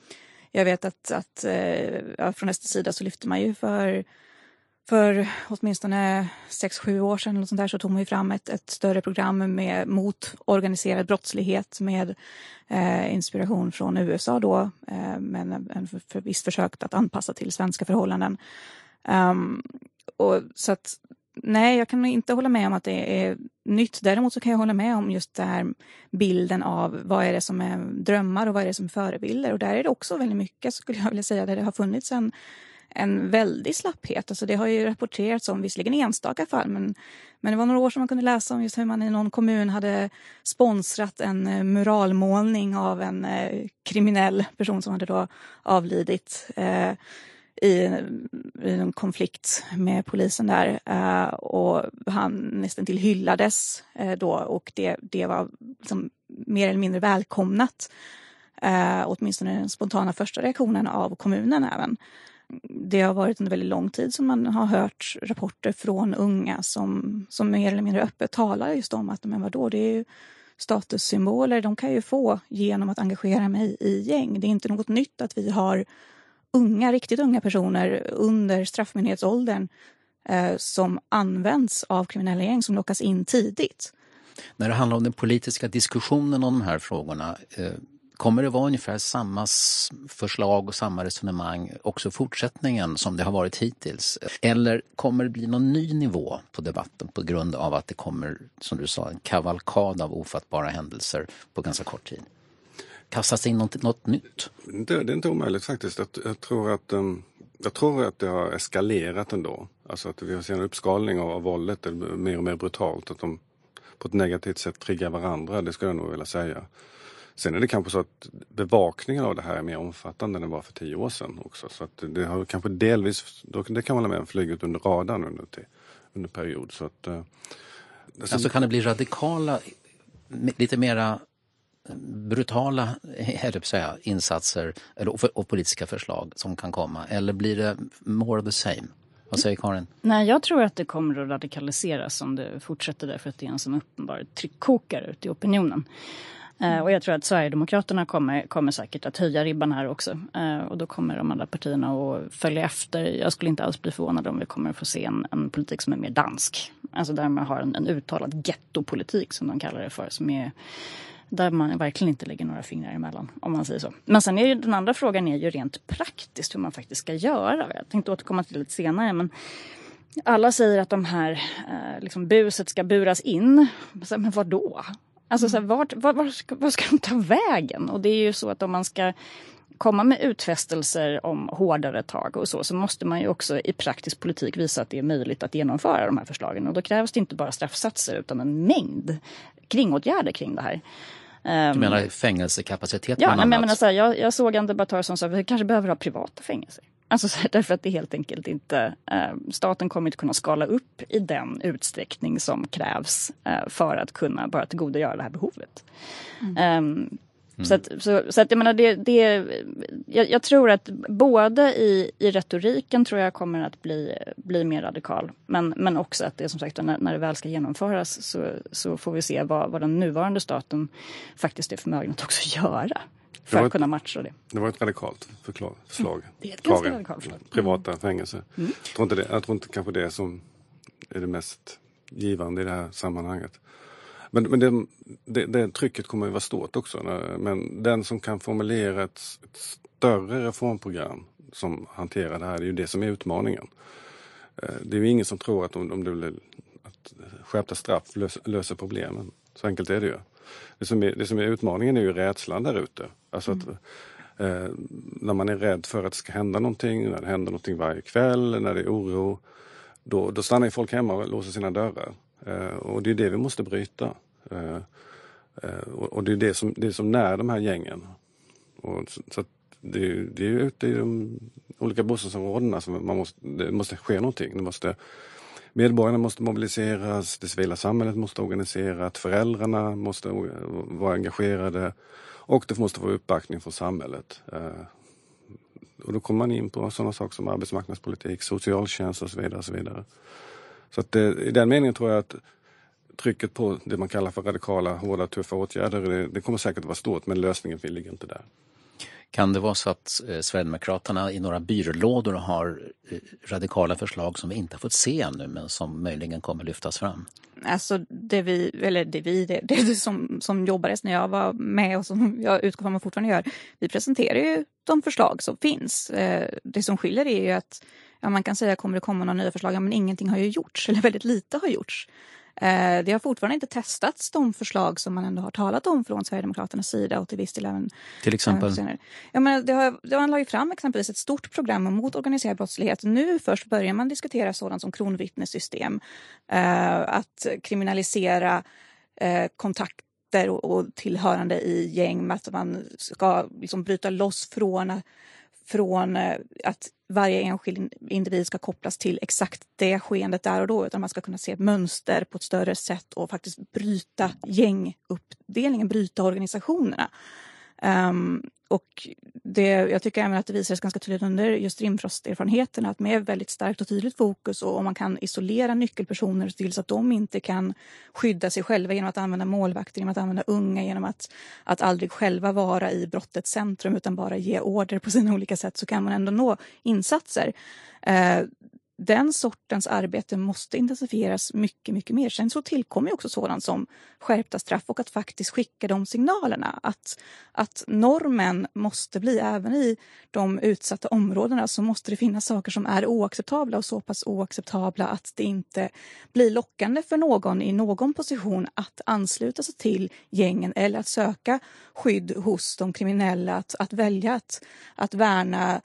jag vet att, att eh, från SDs sida så lyfter man ju för för åtminstone 6-7 år sedan eller sånt där, så tog man fram ett, ett, större program med, mot organiserad brottslighet med eh, inspiration från USA då, eh, men en, för, för visst försök att anpassa till svenska förhållanden. Um, och så att nej, jag kan inte hålla med om att det är nytt. Däremot så kan jag hålla med om just den här bilden av vad är det som är drömmar och vad är det som är förebilder. Och där är det också väldigt mycket, skulle jag vilja säga, där det har funnits en en väldig slapphet. Alltså det har ju rapporterats om, visserligen enstaka fall, men, men det var några år som man kunde läsa om just hur man i någon kommun hade sponsrat en eh, muralmålning av en eh, kriminell person som hade då avlidit eh, i, i en konflikt med polisen där. Eh, och han nästan till hyllades eh, då och det, det var liksom mer eller mindre välkomnat. Eh, åtminstone den spontana första reaktionen av kommunen även det har varit under väldigt lång tid som man har hört rapporter från unga som, som mer eller mindre öppet talar just om att men vadå, det är ju statussymboler, de kan jag ju få genom att engagera mig i gäng. Det är inte något nytt att vi har unga, riktigt unga personer under straffmyndighetsåldern eh, som används av kriminella gäng som lockas in tidigt. När det handlar om den politiska diskussionen om de här frågorna, eh, Kommer det vara ungefär samma förslag och samma resonemang också fortsättningen som det har varit hittills? Eller kommer det bli någon ny nivå på debatten på grund av att det kommer, som du sa, en kavalkad av ofattbara händelser på ganska kort tid? kastas det in något, något nytt? Det, det, är inte omöjligt faktiskt. Jag, jag, tror att, um, jag tror att det har eskalerat ändå. Alltså att vi har sett en uppskalning av, av våldet, mer och mer brutalt. Att de på ett negativt sätt triggar varandra, det skulle jag nog vilja säga. Sen är det kanske så att bevakningen av det här är mer omfattande än det var för tio år sedan också. Så att det har kanske delvis, det kan man hålla med om, flugit under radarn under, under period. Så att, eh, alltså kan det bli radikala, lite mera brutala [laughs] säga, insatser eller, och politiska förslag som kan komma? Eller blir det more of the same? Vad säger Karin? Nej, jag tror att det kommer att radikaliseras om det fortsätter därför att det är en sån uppenbar tryckkokare ute i opinionen. Mm. Och jag tror att Sverigedemokraterna kommer, kommer säkert att höja ribban här också. Uh, och då kommer de andra partierna att följa efter. Jag skulle inte alls bli förvånad om vi kommer att få se en, en politik som är mer dansk. Alltså där man har en, en uttalad gettopolitik som de kallar det för. Som är där man verkligen inte lägger några fingrar emellan, om man säger så. Men sen är ju den andra frågan är ju rent praktiskt hur man faktiskt ska göra. Jag tänkte återkomma till det lite senare, men alla säger att de här eh, liksom buset ska buras in. Men vad då? Alltså så här, vart, var, var, ska, var ska de ta vägen? Och det är ju så att om man ska komma med utfästelser om hårdare tag och så, så måste man ju också i praktisk politik visa att det är möjligt att genomföra de här förslagen. Och då krävs det inte bara straffsatser utan en mängd kringåtgärder kring det här. Du menar fängelsekapacitet ja, bland annat? Men så här, jag, jag såg en debattör som sa att vi kanske behöver ha privata fängelser. Alltså här, [laughs] därför att det helt enkelt inte, eh, staten kommer inte kunna skala upp i den utsträckning som krävs eh, för att kunna bara tillgodogöra det här behovet. Mm. Um, Mm. Så, att, så, så att jag menar det, det jag, jag, tror att både i, i retoriken tror jag kommer att bli, bli mer radikal. Men, men också att det som sagt när, när det väl ska genomföras så, så får vi se vad, vad den nuvarande staten faktiskt är förmögen att också göra. För att ett, kunna matcha det. Det var ett radikalt förslag. Mm. [laughs] Det är ett ganska radikalt förslag. Privata mm. fängelser. Mm. Jag, tror inte det, jag tror inte kanske det som är det mest givande i det här sammanhanget. Men, men det, det, det, trycket kommer att vara stort också. Men den som kan formulera ett, ett större reformprogram som hanterar det här, det är ju det som är utmaningen. Eh, det är ju ingen som tror att om, om det blir att skärpta straff löser, löser problemen. Så enkelt är det ju. Det som är, det som är utmaningen är ju rädslan där ute. Alltså mm. att, eh, när man är rädd för att det ska hända någonting, när det händer någonting varje kväll, när det är oro. Då, då stannar folk hemma och låser sina dörrar. Eh, och det är det vi måste bryta. Eh, eh, och det är det som, det som när de här gängen. Och så det, det är ute i de olika bostadsområdena som man måste, det måste ske någonting. Det måste, medborgarna måste mobiliseras, det civila samhället måste organiseras, föräldrarna måste vara engagerade och det måste få uppbackning från samhället. Och då kommer man in på sådana saker som arbetsmarknadspolitik, socialtjänst och så vidare. Och så vidare. Så att det, i den meningen tror jag att trycket på det man kallar för radikala, hårda, tuffa åtgärder, det, det kommer säkert att vara stort men lösningen ligger inte där. Kan det vara så att eh, Sverigedemokraterna i några byrålådor har eh, radikala förslag som vi inte har fått se ännu men som möjligen kommer lyftas fram? Alltså det vi, eller det vi, det, det som, som jobbades när jag var med och som jag utgår från att fortfarande gör. Vi presenterar ju de förslag som finns. Eh, det som skiljer är ju att ja, man kan säga kommer det komma några nya förslag, ja, men ingenting har ju gjorts eller väldigt lite har gjorts. Eh, det har fortfarande inte testats de förslag som man ändå har talat om från Sverigedemokraternas sida och till viss del även Till exempel? Ja, men det har, det har man lagt fram exempelvis ett stort program mot organiserad brottslighet. Nu först börjar man diskutera sådant som kronvittnessystem. Eh, att kriminalisera eh, kontakter och, och tillhörande i gäng. Att man ska liksom bryta loss från från eh, att varje enskild individ ska kopplas till exakt det skeendet där och då utan man ska kunna se ett mönster på ett större sätt och faktiskt bryta gänguppdelningen, bryta organisationerna. Um, och det, jag tycker även att det visades ganska tydligt under just rimfrosterfarenheterna att med väldigt starkt och tydligt fokus och om man kan isolera nyckelpersoner och se till så att de inte kan skydda sig själva genom att använda målvakter, genom att använda unga, genom att, att aldrig själva vara i brottets centrum utan bara ge order på sina olika sätt så kan man ändå nå insatser. Uh, den sortens arbete måste intensifieras mycket, mycket mer. Sen så tillkommer också sådant som skärpta straff och att faktiskt skicka de signalerna. Att, att normen måste bli, även i de utsatta områdena, så måste det finnas saker som är oacceptabla och så pass oacceptabla att det inte blir lockande för någon i någon position att ansluta sig till gängen eller att söka skydd hos de kriminella, att, att välja att, att värna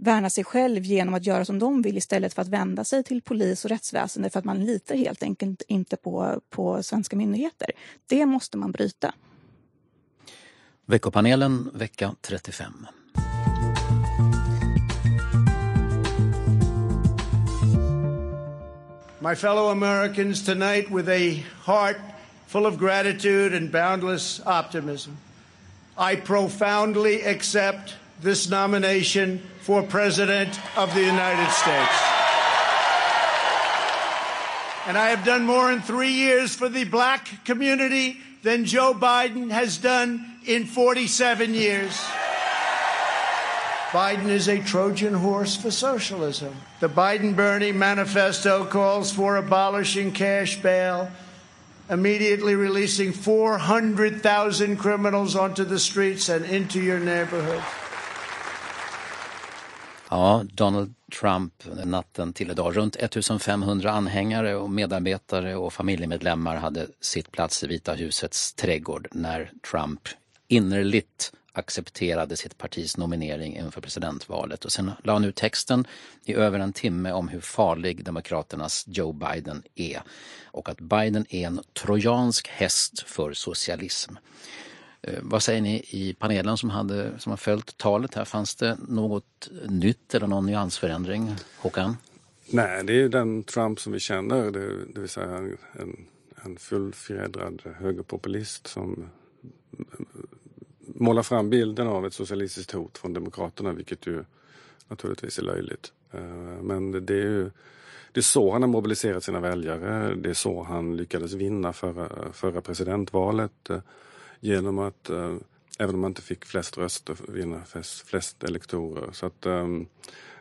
värna sig själv genom att göra som de vill istället för att vända sig till polis och rättsväsende för att man litar helt enkelt inte på, på svenska myndigheter. Det måste man bryta. Veckopanelen vecka 35. My fellow Americans, tonight with a heart full of gratitude and boundless optimism, I profoundly accept this nomination for President of the United States. And I have done more in three years for the black community than Joe Biden has done in 47 years. Biden is a Trojan horse for socialism. The Biden Bernie manifesto calls for abolishing cash bail, immediately releasing 400,000 criminals onto the streets and into your neighborhoods. Ja, Donald Trump natten till idag. Runt 1500 anhängare och medarbetare och familjemedlemmar hade sitt plats i Vita husets trädgård när Trump innerligt accepterade sitt partis nominering inför presidentvalet och sen la han ut texten i över en timme om hur farlig Demokraternas Joe Biden är och att Biden är en trojansk häst för socialism. Eh, vad säger ni i panelen som, hade, som har följt talet här? Fanns det något nytt eller någon nyansförändring? Håkan? Nej, det är den Trump som vi känner, det, det vill säga en, en fullfjädrad högerpopulist som målar fram bilden av ett socialistiskt hot från Demokraterna, vilket ju naturligtvis är löjligt. Eh, men det är ju det är så han har mobiliserat sina väljare. Det är så han lyckades vinna förra, förra presidentvalet eh, genom att, eh, även om han inte fick flest röster, vinna flest, flest elektorer. Så att, um,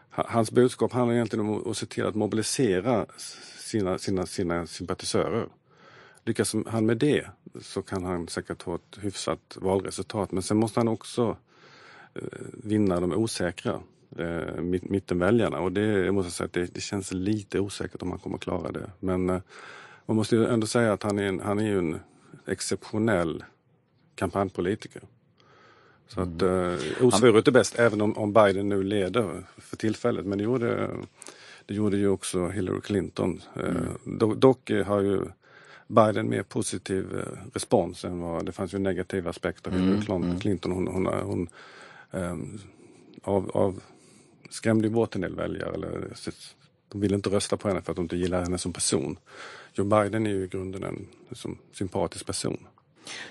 hans budskap handlar egentligen om att se till att mobilisera sina, sina, sina sympatisörer. Lyckas han med det så kan han säkert ha ett hyfsat valresultat. Men sen måste han också uh, vinna de osäkra uh, mittenväljarna och det jag måste säga att det, det, känns lite osäkert om han kommer klara det. Men uh, man måste ju ändå säga att han är, en, han är ju en exceptionell kampanjpolitiker. Så att mm. eh, osvuret är bäst, även om, om Biden nu leder för tillfället. Men det gjorde, det gjorde ju också Hillary Clinton. Eh, mm. dock har ju Biden mer positiv eh, respons än vad det fanns ju negativa aspekter mm. Hillary mm. Clinton. Hon, hon, hon, hon um, av, av skrämde bort en del väljare. Eller, de ville inte rösta på henne för att de inte gillar henne som person. Joe Biden är ju i grunden en liksom, sympatisk person.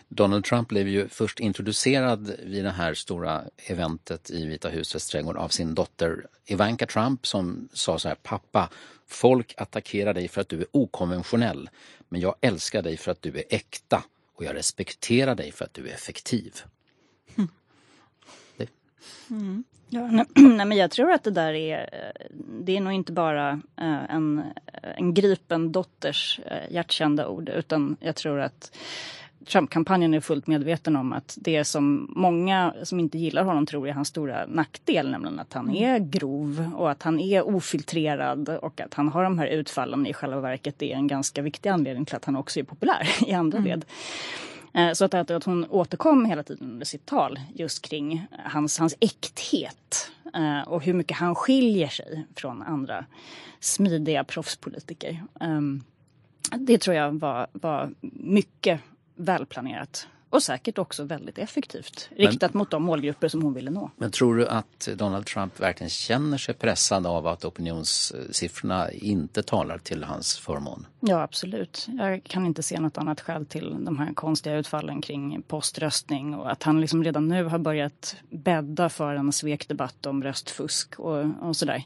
Donald Trump blev ju först introducerad vid det här stora eventet i Vita husets trädgård av sin dotter Ivanka Trump som sa så här, pappa, folk attackerar dig för att du är okonventionell, men jag älskar dig för att du är äkta och jag respekterar dig för att du är effektiv. Mm. Mm. Ja, [clears throat] nej, men jag tror att det där är, det är nog inte bara eh, en, en gripen dotters eh, hjärtkända ord utan jag tror att Trump-kampanjen är fullt medveten om att det som många som inte gillar honom tror är hans stora nackdel, nämligen att han mm. är grov och att han är ofiltrerad och att han har de här utfallen i själva verket är en ganska viktig anledning till att han också är populär [laughs] i andra mm. led. Eh, så att, att hon återkom hela tiden under sitt tal just kring hans, hans äkthet eh, och hur mycket han skiljer sig från andra smidiga proffspolitiker. Ehm, det tror jag var, var mycket välplanerat och säkert också väldigt effektivt riktat men, mot de målgrupper som hon ville nå. Men tror du att Donald Trump verkligen känner sig pressad av att opinionssiffrorna inte talar till hans förmån? Ja, absolut. Jag kan inte se något annat skäl till de här konstiga utfallen kring poströstning och att han liksom redan nu har börjat bädda för en svekdebatt om röstfusk och, och sådär.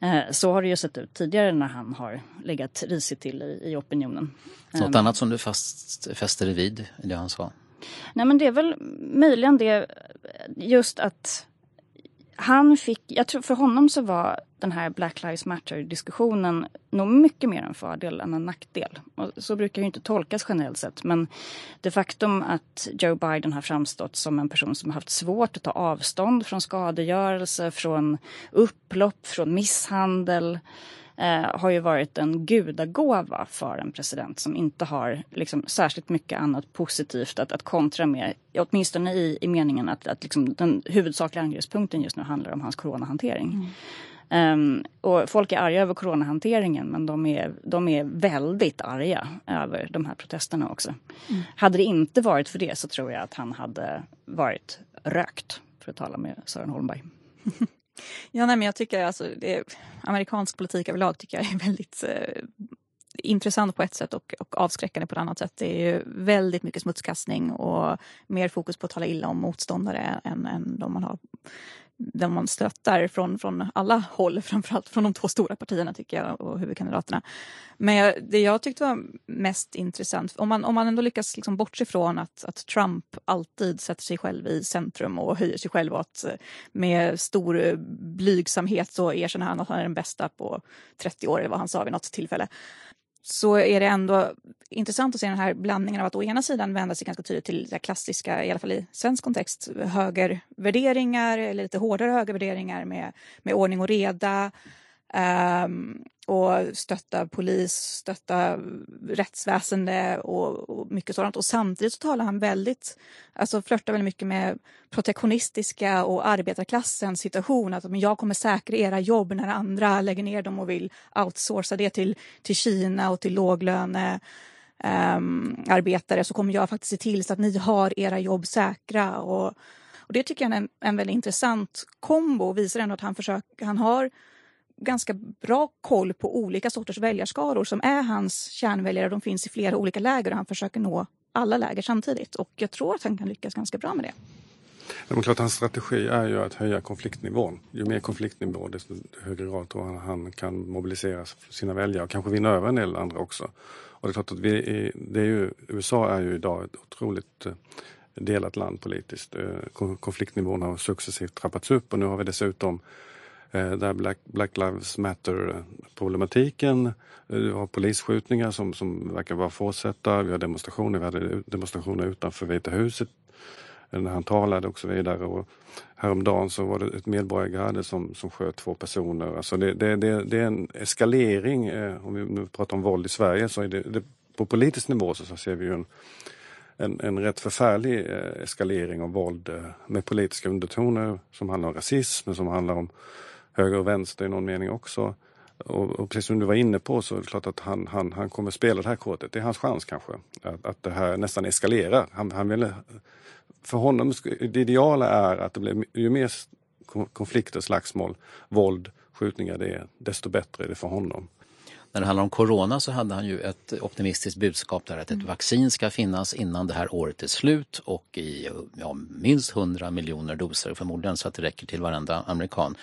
Eh, så har det ju sett ut tidigare när han har legat risigt till i, i opinionen. Något annat som du fast, fäster dig vid i det han sa? Nej men det är väl möjligen det just att han fick, jag tror för honom så var den här Black Lives Matter-diskussionen nog mycket mer en fördel än en nackdel. Och så brukar ju inte tolkas generellt sett. Men det faktum att Joe Biden har framstått som en person som har haft svårt att ta avstånd från skadegörelse, från upplopp, från misshandel eh, har ju varit en gudagåva för en president som inte har liksom, särskilt mycket annat positivt att, att kontra med. Åtminstone i, i meningen att, att liksom, den huvudsakliga angreppspunkten just nu handlar om hans coronahantering. Mm. Um, och folk är arga över coronahanteringen men de är, de är väldigt arga över de här protesterna också. Mm. Hade det inte varit för det så tror jag att han hade varit rökt, för att tala med Sören Holmberg. [laughs] Ja, nej, men jag tycker alltså, det, amerikansk politik överlag tycker jag är väldigt eh, intressant på ett sätt och, och avskräckande på ett annat sätt. Det är ju väldigt mycket smutskastning och mer fokus på att tala illa om motståndare än, än de man har den man stöttar från, från alla håll, [laughs] framförallt från de två stora partierna tycker jag och huvudkandidaterna. Men jag, det jag tyckte var mest intressant, om man, om man ändå lyckas liksom bortse från att, att Trump alltid sätter sig själv i centrum och höjer sig själv och att eh, med stor blygsamhet så erkänner han att han är den bästa på 30 år, eller vad han sa vid något tillfälle så är det ändå intressant att se den här blandningen av att å ena sidan vända sig ganska tydligt till det klassiska, i alla fall i svensk kontext, högervärderingar eller lite hårdare högervärderingar med, med ordning och reda. Um, och stötta polis, stötta rättsväsende och, och, mycket sådant. Och samtidigt så talar han väldigt, alltså flörtar väldigt mycket med protektionistiska och arbetarklassens situation. Att men jag kommer säkra era jobb när andra lägger ner dem och vill outsourca det till, till Kina och till låglöne um, arbetare så kommer jag faktiskt se till så att ni har era jobb säkra. Och, och det tycker jag är en, en väldigt intressant kombo och visar ändå att han, försöker, han har ganska bra koll på olika sorters väljarskaror som är hans kärnväljare. De finns i flera olika läger och han försöker nå alla läger samtidigt. Och jag tror att han kan lyckas ganska bra med det. Men klart, hans strategi är ju att höja konfliktnivån. Ju mer konfliktnivå desto högre grad tror han, han kan mobilisera sina väljare och kanske vinna över en del andra också. Och det är klart att vi är, det är ju, USA är ju idag ett otroligt eh, delat land politiskt. Eh, konfliktnivån har successivt trappats upp och nu har vi dessutom Eh, där Black, Black Lives Matter-problematiken. Eh, vi har polisskjutningar som, som verkar vara fortsätta. Vi har demonstrationer. Vi hade demonstrationer utanför Vita huset när han talade och så vidare. Och häromdagen så var det ett medborgargarde som, som sköt två personer. Alltså det, det, det, det är en eskalering. Eh, om vi nu pratar om våld i Sverige så är det, det på politisk nivå så, så ser vi ju en, en, en rätt förfärlig eh, eskalering av våld med politiska undertoner som handlar om rasism, som handlar om höger och vänster i någon mening också. Och, och, precis som du var inne på så är det klart att han, han, han kommer spela det här kortet. Det är hans chans kanske. Att, att det här nästan eskalerar. Han, han vill, för honom, det ideala är att det blir, ju mer konflikter, slagsmål, våld, skjutningar det är, desto bättre är det för honom. När det handlar om corona så hade han ju ett optimistiskt budskap där att ett mm. vaccin ska finnas innan det här året är slut och i ja, minst 100 miljoner doser förmodligen så att det räcker till varenda amerikan.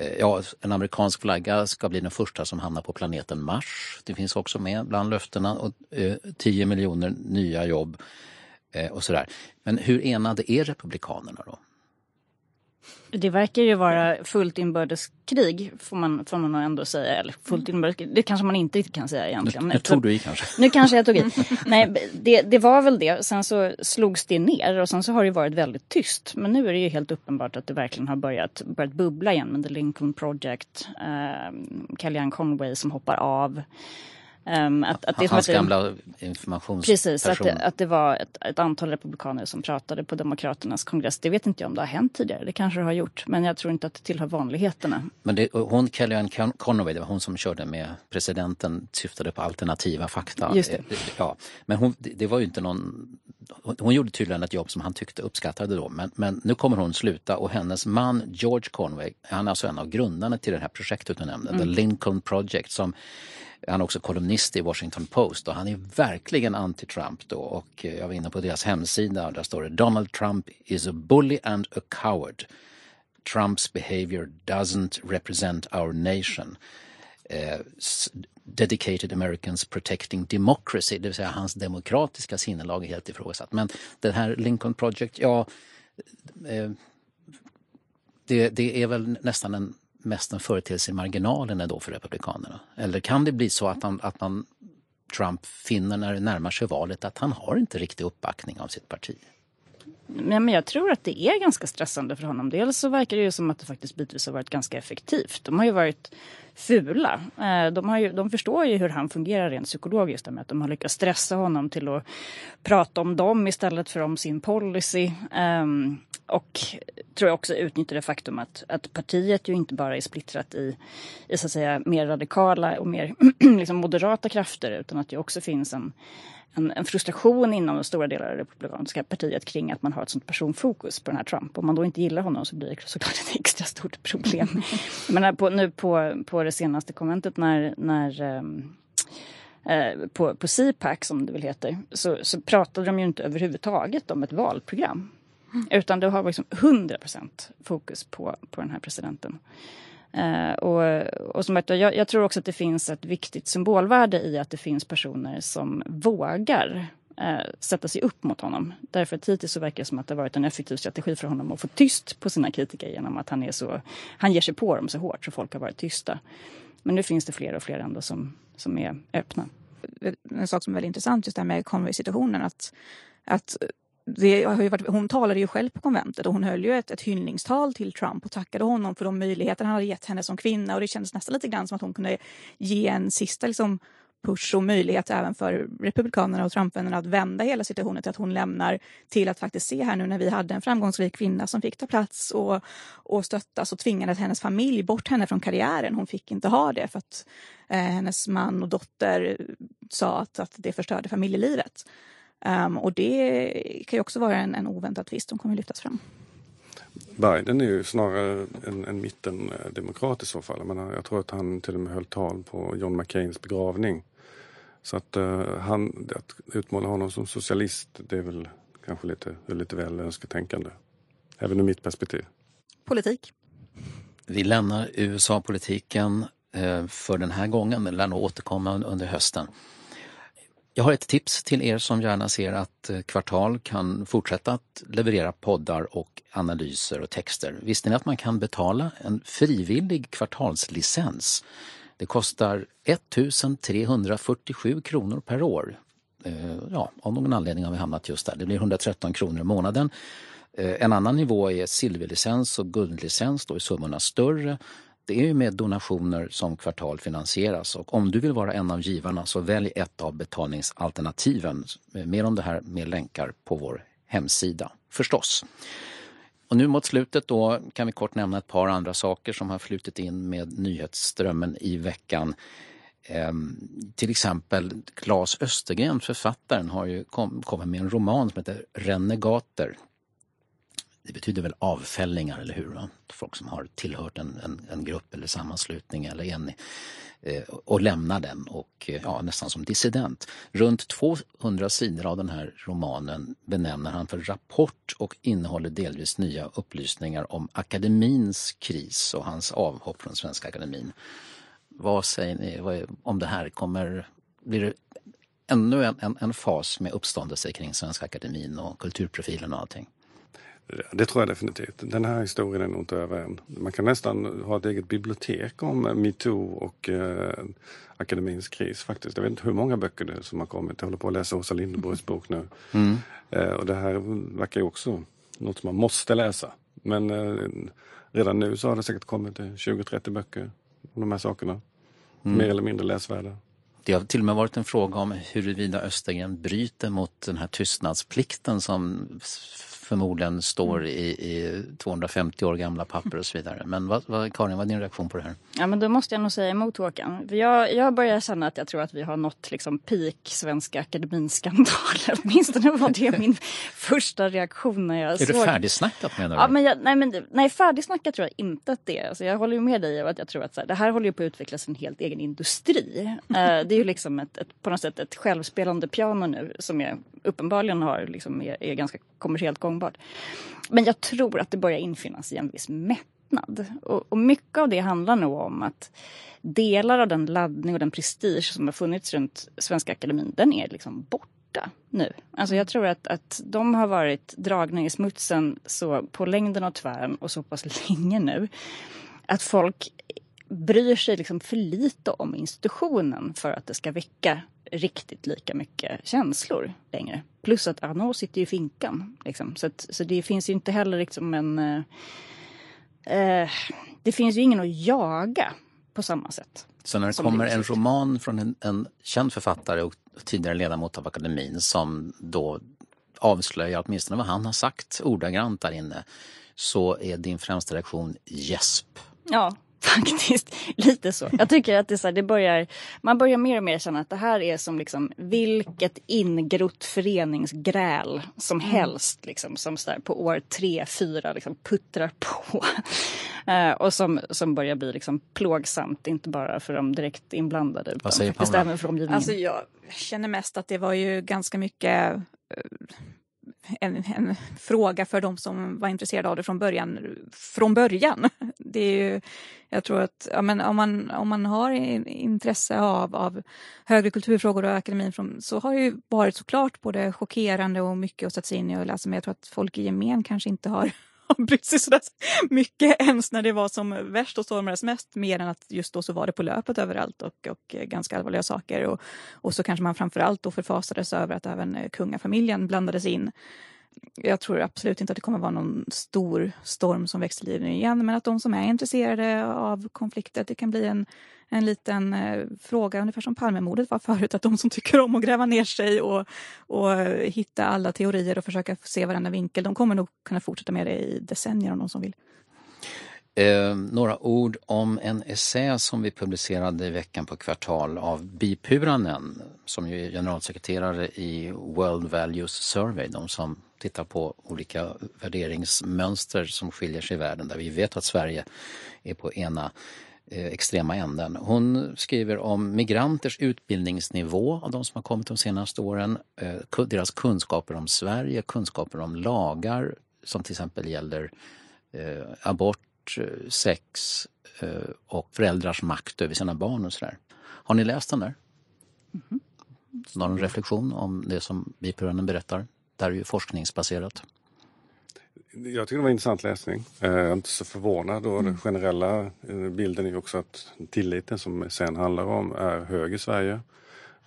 Eh, ja, en amerikansk flagga ska bli den första som hamnar på planeten Mars. Det finns också med bland löftena och eh, 10 miljoner nya jobb eh, och sådär. Men hur enade är Republikanerna då? Det verkar ju vara fullt inbördeskrig får man, får man ändå säga. Eller fullt mm. inbördeskrig, det kanske man inte kan säga egentligen. Nu, nu tog du i kanske? Nu kanske jag tog i. [laughs] Nej, det, det var väl det. Sen så slogs det ner och sen så har det varit väldigt tyst. Men nu är det ju helt uppenbart att det verkligen har börjat, börjat bubbla igen med The Lincoln Project. Eh, Kellyanne Conway som hoppar av. Um, att, att det Hans att gamla informationsperson. Precis, att det, att det var ett, ett, antal republikaner som pratade på Demokraternas kongress. Det vet inte jag om det har hänt tidigare, det kanske det har gjort. Men jag tror inte att det tillhör vanligheterna. Men det, hon, Kellyanne Conway, det var hon som körde med presidenten, syftade på alternativa fakta. Just det. Eh, ja, men hon, det var ju inte någon hon gjorde tydligen ett jobb som han tyckte uppskattade då men, men nu kommer hon sluta och hennes man George Conway, han är alltså en av grundarna till det här projektet du nämnde, mm. The Lincoln Project som han är också kolumnist i Washington Post och han är verkligen anti-Trump då och eh, jag var inne på deras hemsida och där står det Donald Trump is a bully and a coward. Trumps behavior doesn't represent our nation. Eh, dedicated Americans protecting democracy, det vill säga hans demokratiska sinnelag är helt ifrågasatt. Men den här Lincoln Project, ja, eh, det, det är väl nästan en, mest en företeelse i marginalen då för Republikanerna? Eller kan det bli så att, han, att man, Trump finner när det närmar sig valet att han har inte riktig uppbackning av sitt parti? Men jag tror att det är ganska stressande för honom. Dels så verkar det ju som att det faktiskt bitvis har varit ganska effektivt. De har ju varit fula. Eh, de, har ju, de förstår ju hur han fungerar rent psykologiskt. Med att de har lyckats stressa honom till att prata om dem istället för om sin policy. Ehm, och tror jag också utnyttjar det faktum att, att partiet ju inte bara är splittrat i, i så att säga, mer radikala och mer [clears throat] liksom moderata krafter utan att det också finns en en, en, frustration inom de stora delar av det republikanska partiet kring att man har ett sånt personfokus på den här Trump. Om man då inte gillar honom så blir det såklart ett [laughs] extra stort problem. Men på, nu på, på det senaste konventet när, när um, eh, på, på CPAC som det väl heter så, så pratade de ju inte överhuvudtaget om ett valprogram. Mm. Utan det har liksom 100 fokus på, på den här presidenten. Uh, och, och som sagt, jag, jag, tror också att det finns ett viktigt symbolvärde i att det finns personer som vågar uh, sätta sig upp mot honom. Därför att hittills så verkar det som att det varit en effektiv strategi för honom att få tyst på sina kritiker genom att han är så, han ger sig på dem så hårt så folk har varit tysta. Men nu finns det fler och fler ändå som, som är öppna. En sak som är väldigt intressant just det här med Conway-situationen att, att det har ju varit, hon talade ju själv på konventet och hon höll ju ett, ett hyllningstal till Trump och tackade honom för de möjligheter han hade gett henne som kvinna och det kändes nästan lite grann som att hon kunde ge en sista liksom, push och möjlighet även för Republikanerna och Trumpvännerna att vända hela situationen till att hon lämnar till att faktiskt se här nu när vi hade en framgångsrik kvinna som fick ta plats och, och stöttas och tvingade hennes familj bort henne från karriären. Hon fick inte ha det för att eh, hennes man och dotter sa att, att det förstörde familjelivet. Um, och det kan ju också vara en, en oväntad tvist som kommer lyftas fram. Biden är ju snarare en, en mittendemokrat i så fall. Men jag tror att han till och med höll tal på John McCains begravning. Så att, uh, han, att utmåla honom som socialist det är väl kanske lite, lite väl önsketänkande. Även ur mitt perspektiv. Politik. Vi lämnar USA-politiken eh, för den här gången men lär nog återkomma under hösten. Jag har ett tips till er som gärna ser att eh, Kvartal kan fortsätta att leverera poddar och analyser och texter. Visste ni att man kan betala en frivillig kvartalslicens? Det kostar 1347 kronor per år. Eh, ja, av någon anledning har vi hamnat just där. Det blir 113 kronor i månaden. Eh, en annan nivå är silverlicens och guldlicens, då är summorna större. Det är ju med donationer som Kvartal finansieras och om du vill vara en av givarna så välj ett av betalningsalternativen. Mer om det här med länkar på vår hemsida förstås. Och nu mot slutet då kan vi kort nämna ett par andra saker som har flutit in med nyhetsströmmen i veckan. Ehm, till exempel Claes Östergren, författaren, har ju kom, kommit med en roman som heter Renegater det betyder väl avfällingar, eller hur? Va? Folk som har tillhört en, en, en grupp eller sammanslutning eller en, eh, och lämnar den och eh, ja, nästan som dissident. Runt 200 sidor av den här romanen benämner han för rapport och innehåller delvis nya upplysningar om akademins kris och hans avhopp från Svenska Akademin. Vad säger ni om det här? Kommer, blir det ännu en, en, en fas med uppståndelse kring Svenska Akademin och kulturprofilen och allting? Det tror jag definitivt. Den här historien är nog inte över än. Man kan nästan ha ett eget bibliotek om metoo och eh, akademins kris faktiskt. Jag vet inte hur många böcker det är som har kommit. Jag håller på att läsa Åsa Linderborgs bok nu. Mm. Eh, och det här verkar ju också något som man måste läsa. Men eh, redan nu så har det säkert kommit 20-30 böcker om de här sakerna. Mm. Mer eller mindre läsvärda. Det har till och med varit en fråga om huruvida Östergren bryter mot den här tystnadsplikten som förmodligen står mm. i, i 250 år gamla papper och så vidare. Men vad, vad, Karin, vad är din reaktion på det här? Ja men då måste jag nog säga emot Håkan. Jag, jag börjar känna att jag tror att vi har nått liksom peak Svenska Akademinskandal. [laughs] Åtminstone var det min första reaktion när jag är såg. Är du färdigsnackat menar du? Ja, men jag, nej, men, nej färdigsnackat tror jag inte att det är. Alltså, jag håller ju med dig att jag tror att så här, det här håller på att utvecklas en helt egen industri. uh, det är ju liksom ett, ett, på något sätt ett självspelande piano nu som jag uppenbarligen har, liksom, är, är ganska kommersiellt gångbart. Men jag tror att det börjar infinna sig en viss mättnad. Och, och mycket av det handlar nog om att delar av den laddning och den prestige som har funnits runt Svenska Akademin, den är liksom borta borta nu. Alltså jag tror att, att de har varit dragna i smutsen så på längden och tvären och så pass [laughs] länge nu. Att folk bryr sig liksom för lite om institutionen för att det ska väcka riktigt lika mycket känslor längre. Plus att Arnaud sitter i finkan. Liksom. Så, att, så det finns ju inte heller liksom en... Eh, eh, det finns ju ingen att jaga på samma sätt. Så när det kommer en roman från en, en känd författare och tidigare ledamot av akademin som då avslöjar åtminstone vad han har sagt ordagrant där inne så är din främsta reaktion gäsp. Ja, [laughs] Faktiskt, lite så. Jag tycker att det, så här, det börjar, man börjar mer och mer känna att det här är som liksom vilket ingrott föreningsgräl som mm. helst. Liksom, som så där, på år tre, fyra liksom, puttrar på. uh, [laughs] och som, som börjar bli liksom, plågsamt, inte bara för de direkt inblandade utan faktiskt även för omgivningen. Alltså, jag känner mest att det var ju ganska mycket uh, en, en, fråga för de som var intresserade av det från början. Från början. Det är ju, jag tror att ja, men om, man, om man har intresse av, av högre kulturfrågor och akademin från, så har det ju varit såklart både chockerande och mycket att sätta sig in i och läsa. Men jag tror att folk i gemen kanske inte har [laughs] har brytt sig sådär mycket ens när det var som värst och stormades mest. Mer än att just då så var det på löpet överallt och, och eh, ganska allvarliga saker. Och, och så kanske man framförallt då förfasades över att även eh, kungafamiljen blandades in jag tror absolut inte att det kommer vara någon stor storm som växer liv nu igen, men att de som är intresserade av konflikter, det kan bli en, en liten eh, fråga, ungefär som Palmemordet var förut, att de som tycker om att gräva ner sig och, och eh, hitta alla teorier och försöka se varenda vinkel, de kommer nog kunna fortsätta med det i decennier om någon som vill. Eh, några ord om en essä som vi publicerade i veckan på Kvartal av Bi Puranen som ju är generalsekreterare i World Values Survey, de som tittar på olika värderingsmönster som skiljer sig i världen där vi vet att Sverige är på ena eh, extrema änden. Hon skriver om migranters utbildningsnivå av de som har kommit de senaste åren, eh, deras kunskaper om Sverige, kunskaper om lagar som till exempel gäller eh, abort Eh, sex eh, och föräldrars makt över sina barn och sådär. Har ni läst den där? Mm. Någon reflektion om det som Bipuranen berättar? Det här är ju forskningsbaserat. Jag tycker det var en intressant läsning. Eh, jag är inte så förvånad och den mm. generella bilden är också att tilliten som sen handlar om är hög i Sverige.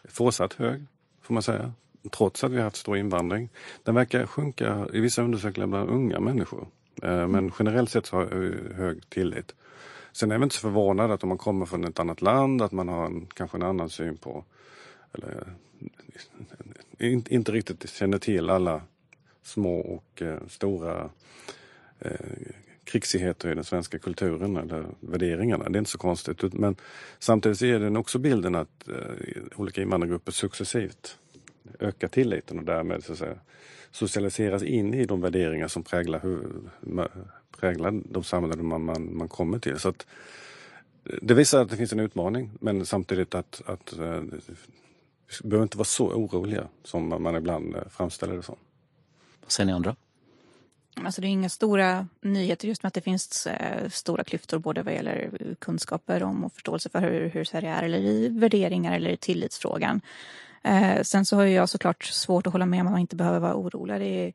Fortsatt hög, får man säga. Trots att vi har haft stor invandring. Den verkar sjunka i vissa undersökningar bland unga människor. Eh, men generellt sett så har jag hög tillit. Sen är jag inte så förvånad att om man kommer från ett annat land att man har en, kanske en annan syn på eller inte riktigt känner till alla små och eh, stora eh, krigsigheter i den svenska kulturen eller värderingarna. Det är inte så konstigt. Men samtidigt ger den också bilden att eh, olika invandrargrupper successivt ökar tilliten och därmed så att säga, socialiseras in i de värderingar som präglar, präglar de samhällen man, man, man kommer till. Så att, det visar att det finns en utmaning men samtidigt att, att eh, vi behöver inte vara så oroliga som man ibland eh, framställer det som. Vad säger ni andra? Alltså det är inga stora nyheter just med att det finns eh, stora klyftor både vad gäller kunskaper om och förståelse för hur, hur Sverige är eller i värderingar eller i tillitsfrågan. Eh, sen så har jag såklart svårt att hålla med om att man inte behöver vara orolig. Det är,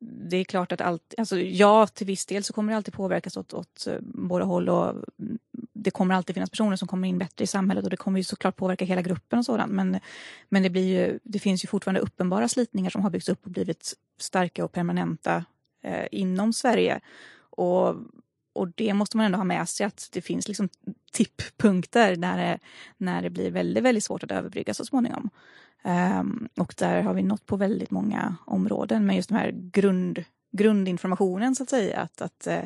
det är klart att allt, alltså ja till viss del så kommer det alltid påverkas åt, åt eh, båda håll och mm, det kommer alltid finnas personer som kommer in bättre i samhället och det kommer ju såklart påverka hela gruppen och sådant. Men, men det, blir ju, det finns ju fortfarande uppenbara slitningar som har byggts upp och blivit starka och permanenta eh, inom Sverige. Och och det måste man ändå ha med sig att det finns liksom tipppunkter när det, när det blir väldigt, väldigt svårt att överbrygga så småningom. Um, och där har vi nått på väldigt många områden med just den här grund, grundinformationen så att säga. Att, att uh,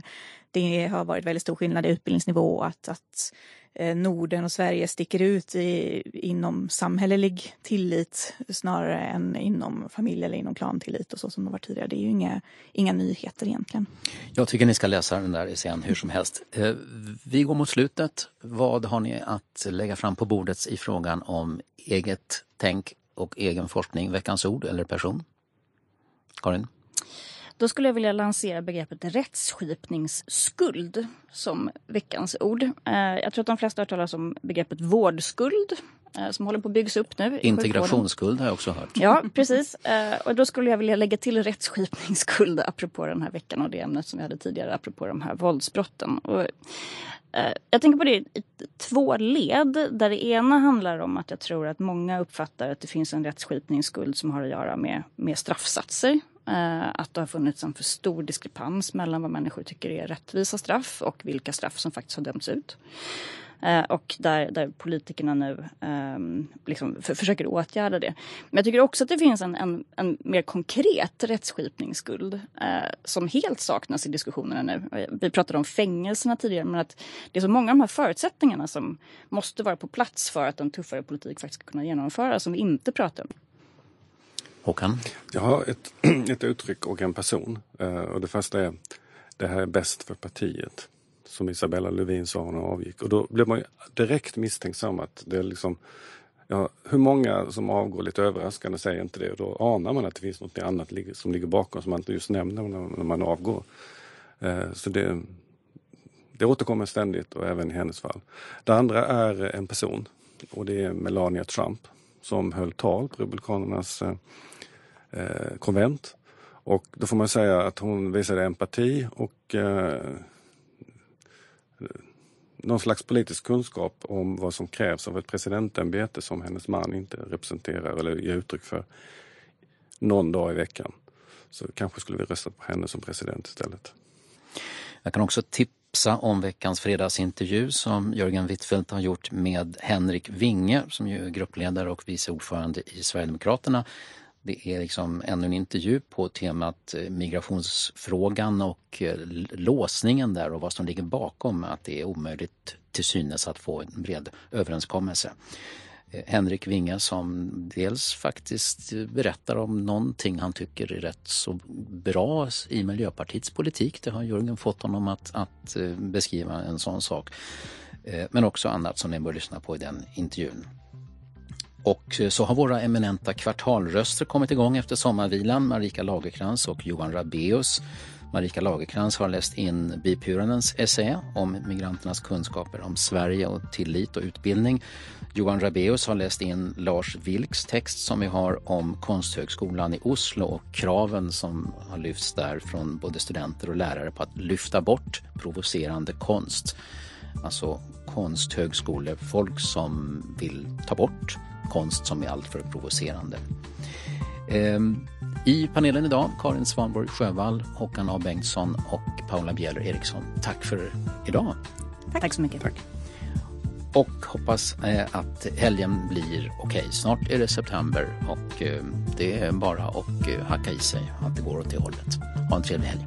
det har varit väldigt stor skillnad i utbildningsnivå. Att, att Eh, Norden och Sverige sticker ut i, inom samhällelig tillit snarare än inom familj eller inom klantillit och så som det var tidigare. Det är ju inga, inga nyheter egentligen. Jag tycker ni ska läsa den där essän hur som helst. Eh, vi går mot slutet. Vad har ni att lägga fram på bordet i frågan om eget tänk och egen forskning, veckans ord eller person? Karin? Då skulle jag vilja lansera begreppet rättsskipningsskuld som veckans ord. Eh, jag tror att de flesta har hört talas om begreppet vårdskuld som håller på att byggas upp nu. Integrationsskuld har jag också hört. Ja, precis. Eh, och då skulle jag vilja lägga till rättsskipningsskuld apropå den här veckan och det ämnet som vi hade tidigare apropå de här våldsbrotten. Och jag tänker på det i två led. Där det ena handlar om att jag tror att många uppfattar att det finns en rättsskipningsskuld som har att göra med, med straffsatser. Eh, att det har funnits en för stor diskrepans mellan vad människor tycker är rättvisa straff och vilka straff som faktiskt har dömts ut. Eh, och där, där politikerna nu um, liksom för, försöker åtgärda det. Men jag tycker också att det finns en, en, en mer konkret rättsskipningsskuld uh, som helt saknas i diskussionerna nu. Vi pratade om fängelserna tidigare men att det är så många av de här förutsättningarna som måste vara på plats för att en tuffare politik faktiskt ska kunna genomföras som vi inte pratar om. Håkan? Jag har ett, [clears throat] ett uttryck och en person. Uh, och det första är det här är bäst för partiet som Isabella Lövin sa när hon avgick. Och då blev man direkt misstänksam att det är liksom Ja, hur många som avgår lite överraskande säger inte det och då anar man att det finns något annat som ligger bakom som man inte just nämner när man avgår. Eh, så det, det återkommer ständigt och även i hennes fall. Det andra är en person och det är Melania Trump som höll tal på Republikanernas eh, eh konvent. Och då får man säga att hon visade empati och eh, någon slags politisk kunskap om vad som krävs av ett presidentämbete som hennes man inte representerar eller ger uttryck för någon dag i veckan. Så kanske skulle vi rösta på henne som president istället. Jag kan också tipsa om veckans fredagsintervju som Jörgen Wittfeldt har gjort med Henrik Winge som ju är gruppledare och vice ordförande i Sverigedemokraterna det är liksom ännu en intervju på temat eh, migrationsfrågan och eh, låsningen där och vad som ligger bakom att det är omöjligt till synes att få en bred överenskommelse. Eh, Henrik Winge som dels faktiskt berättar om någonting han tycker är rätt så bra i Miljöpartiets politik. Det har Jörgen fått honom att, att beskriva en sån sak. Men också annat som ni bör lyssna på i den intervjun. Och eh, så har våra eminenta kvartalröster kommit igång efter sommarvilan. Marika Lagerkrans och Johan Rabeus. Marika Lagerkrans har läst in Bi Pyranens essä om migranternas kunskaper om Sverige och tillit och utbildning. Johan Rabeus har läst in Lars Vilks text som vi har om Konsthögskolan i Oslo och kraven som har lyfts där från både studenter och lärare på att lyfta bort provocerande konst. Alltså konsthögskolefolk som vill ta bort konst som är alltför provocerande. Ehm, I panelen idag Karin Svanborg Sjövall, Håkan A Bengtsson och Paula Bjeller Eriksson. Tack för idag. Tack, Tack så mycket. Tack. Och hoppas eh, att helgen blir okej. Okay. Snart är det september och eh, det är bara att eh, hacka i sig att det går åt det hållet. Ha en trevlig helg.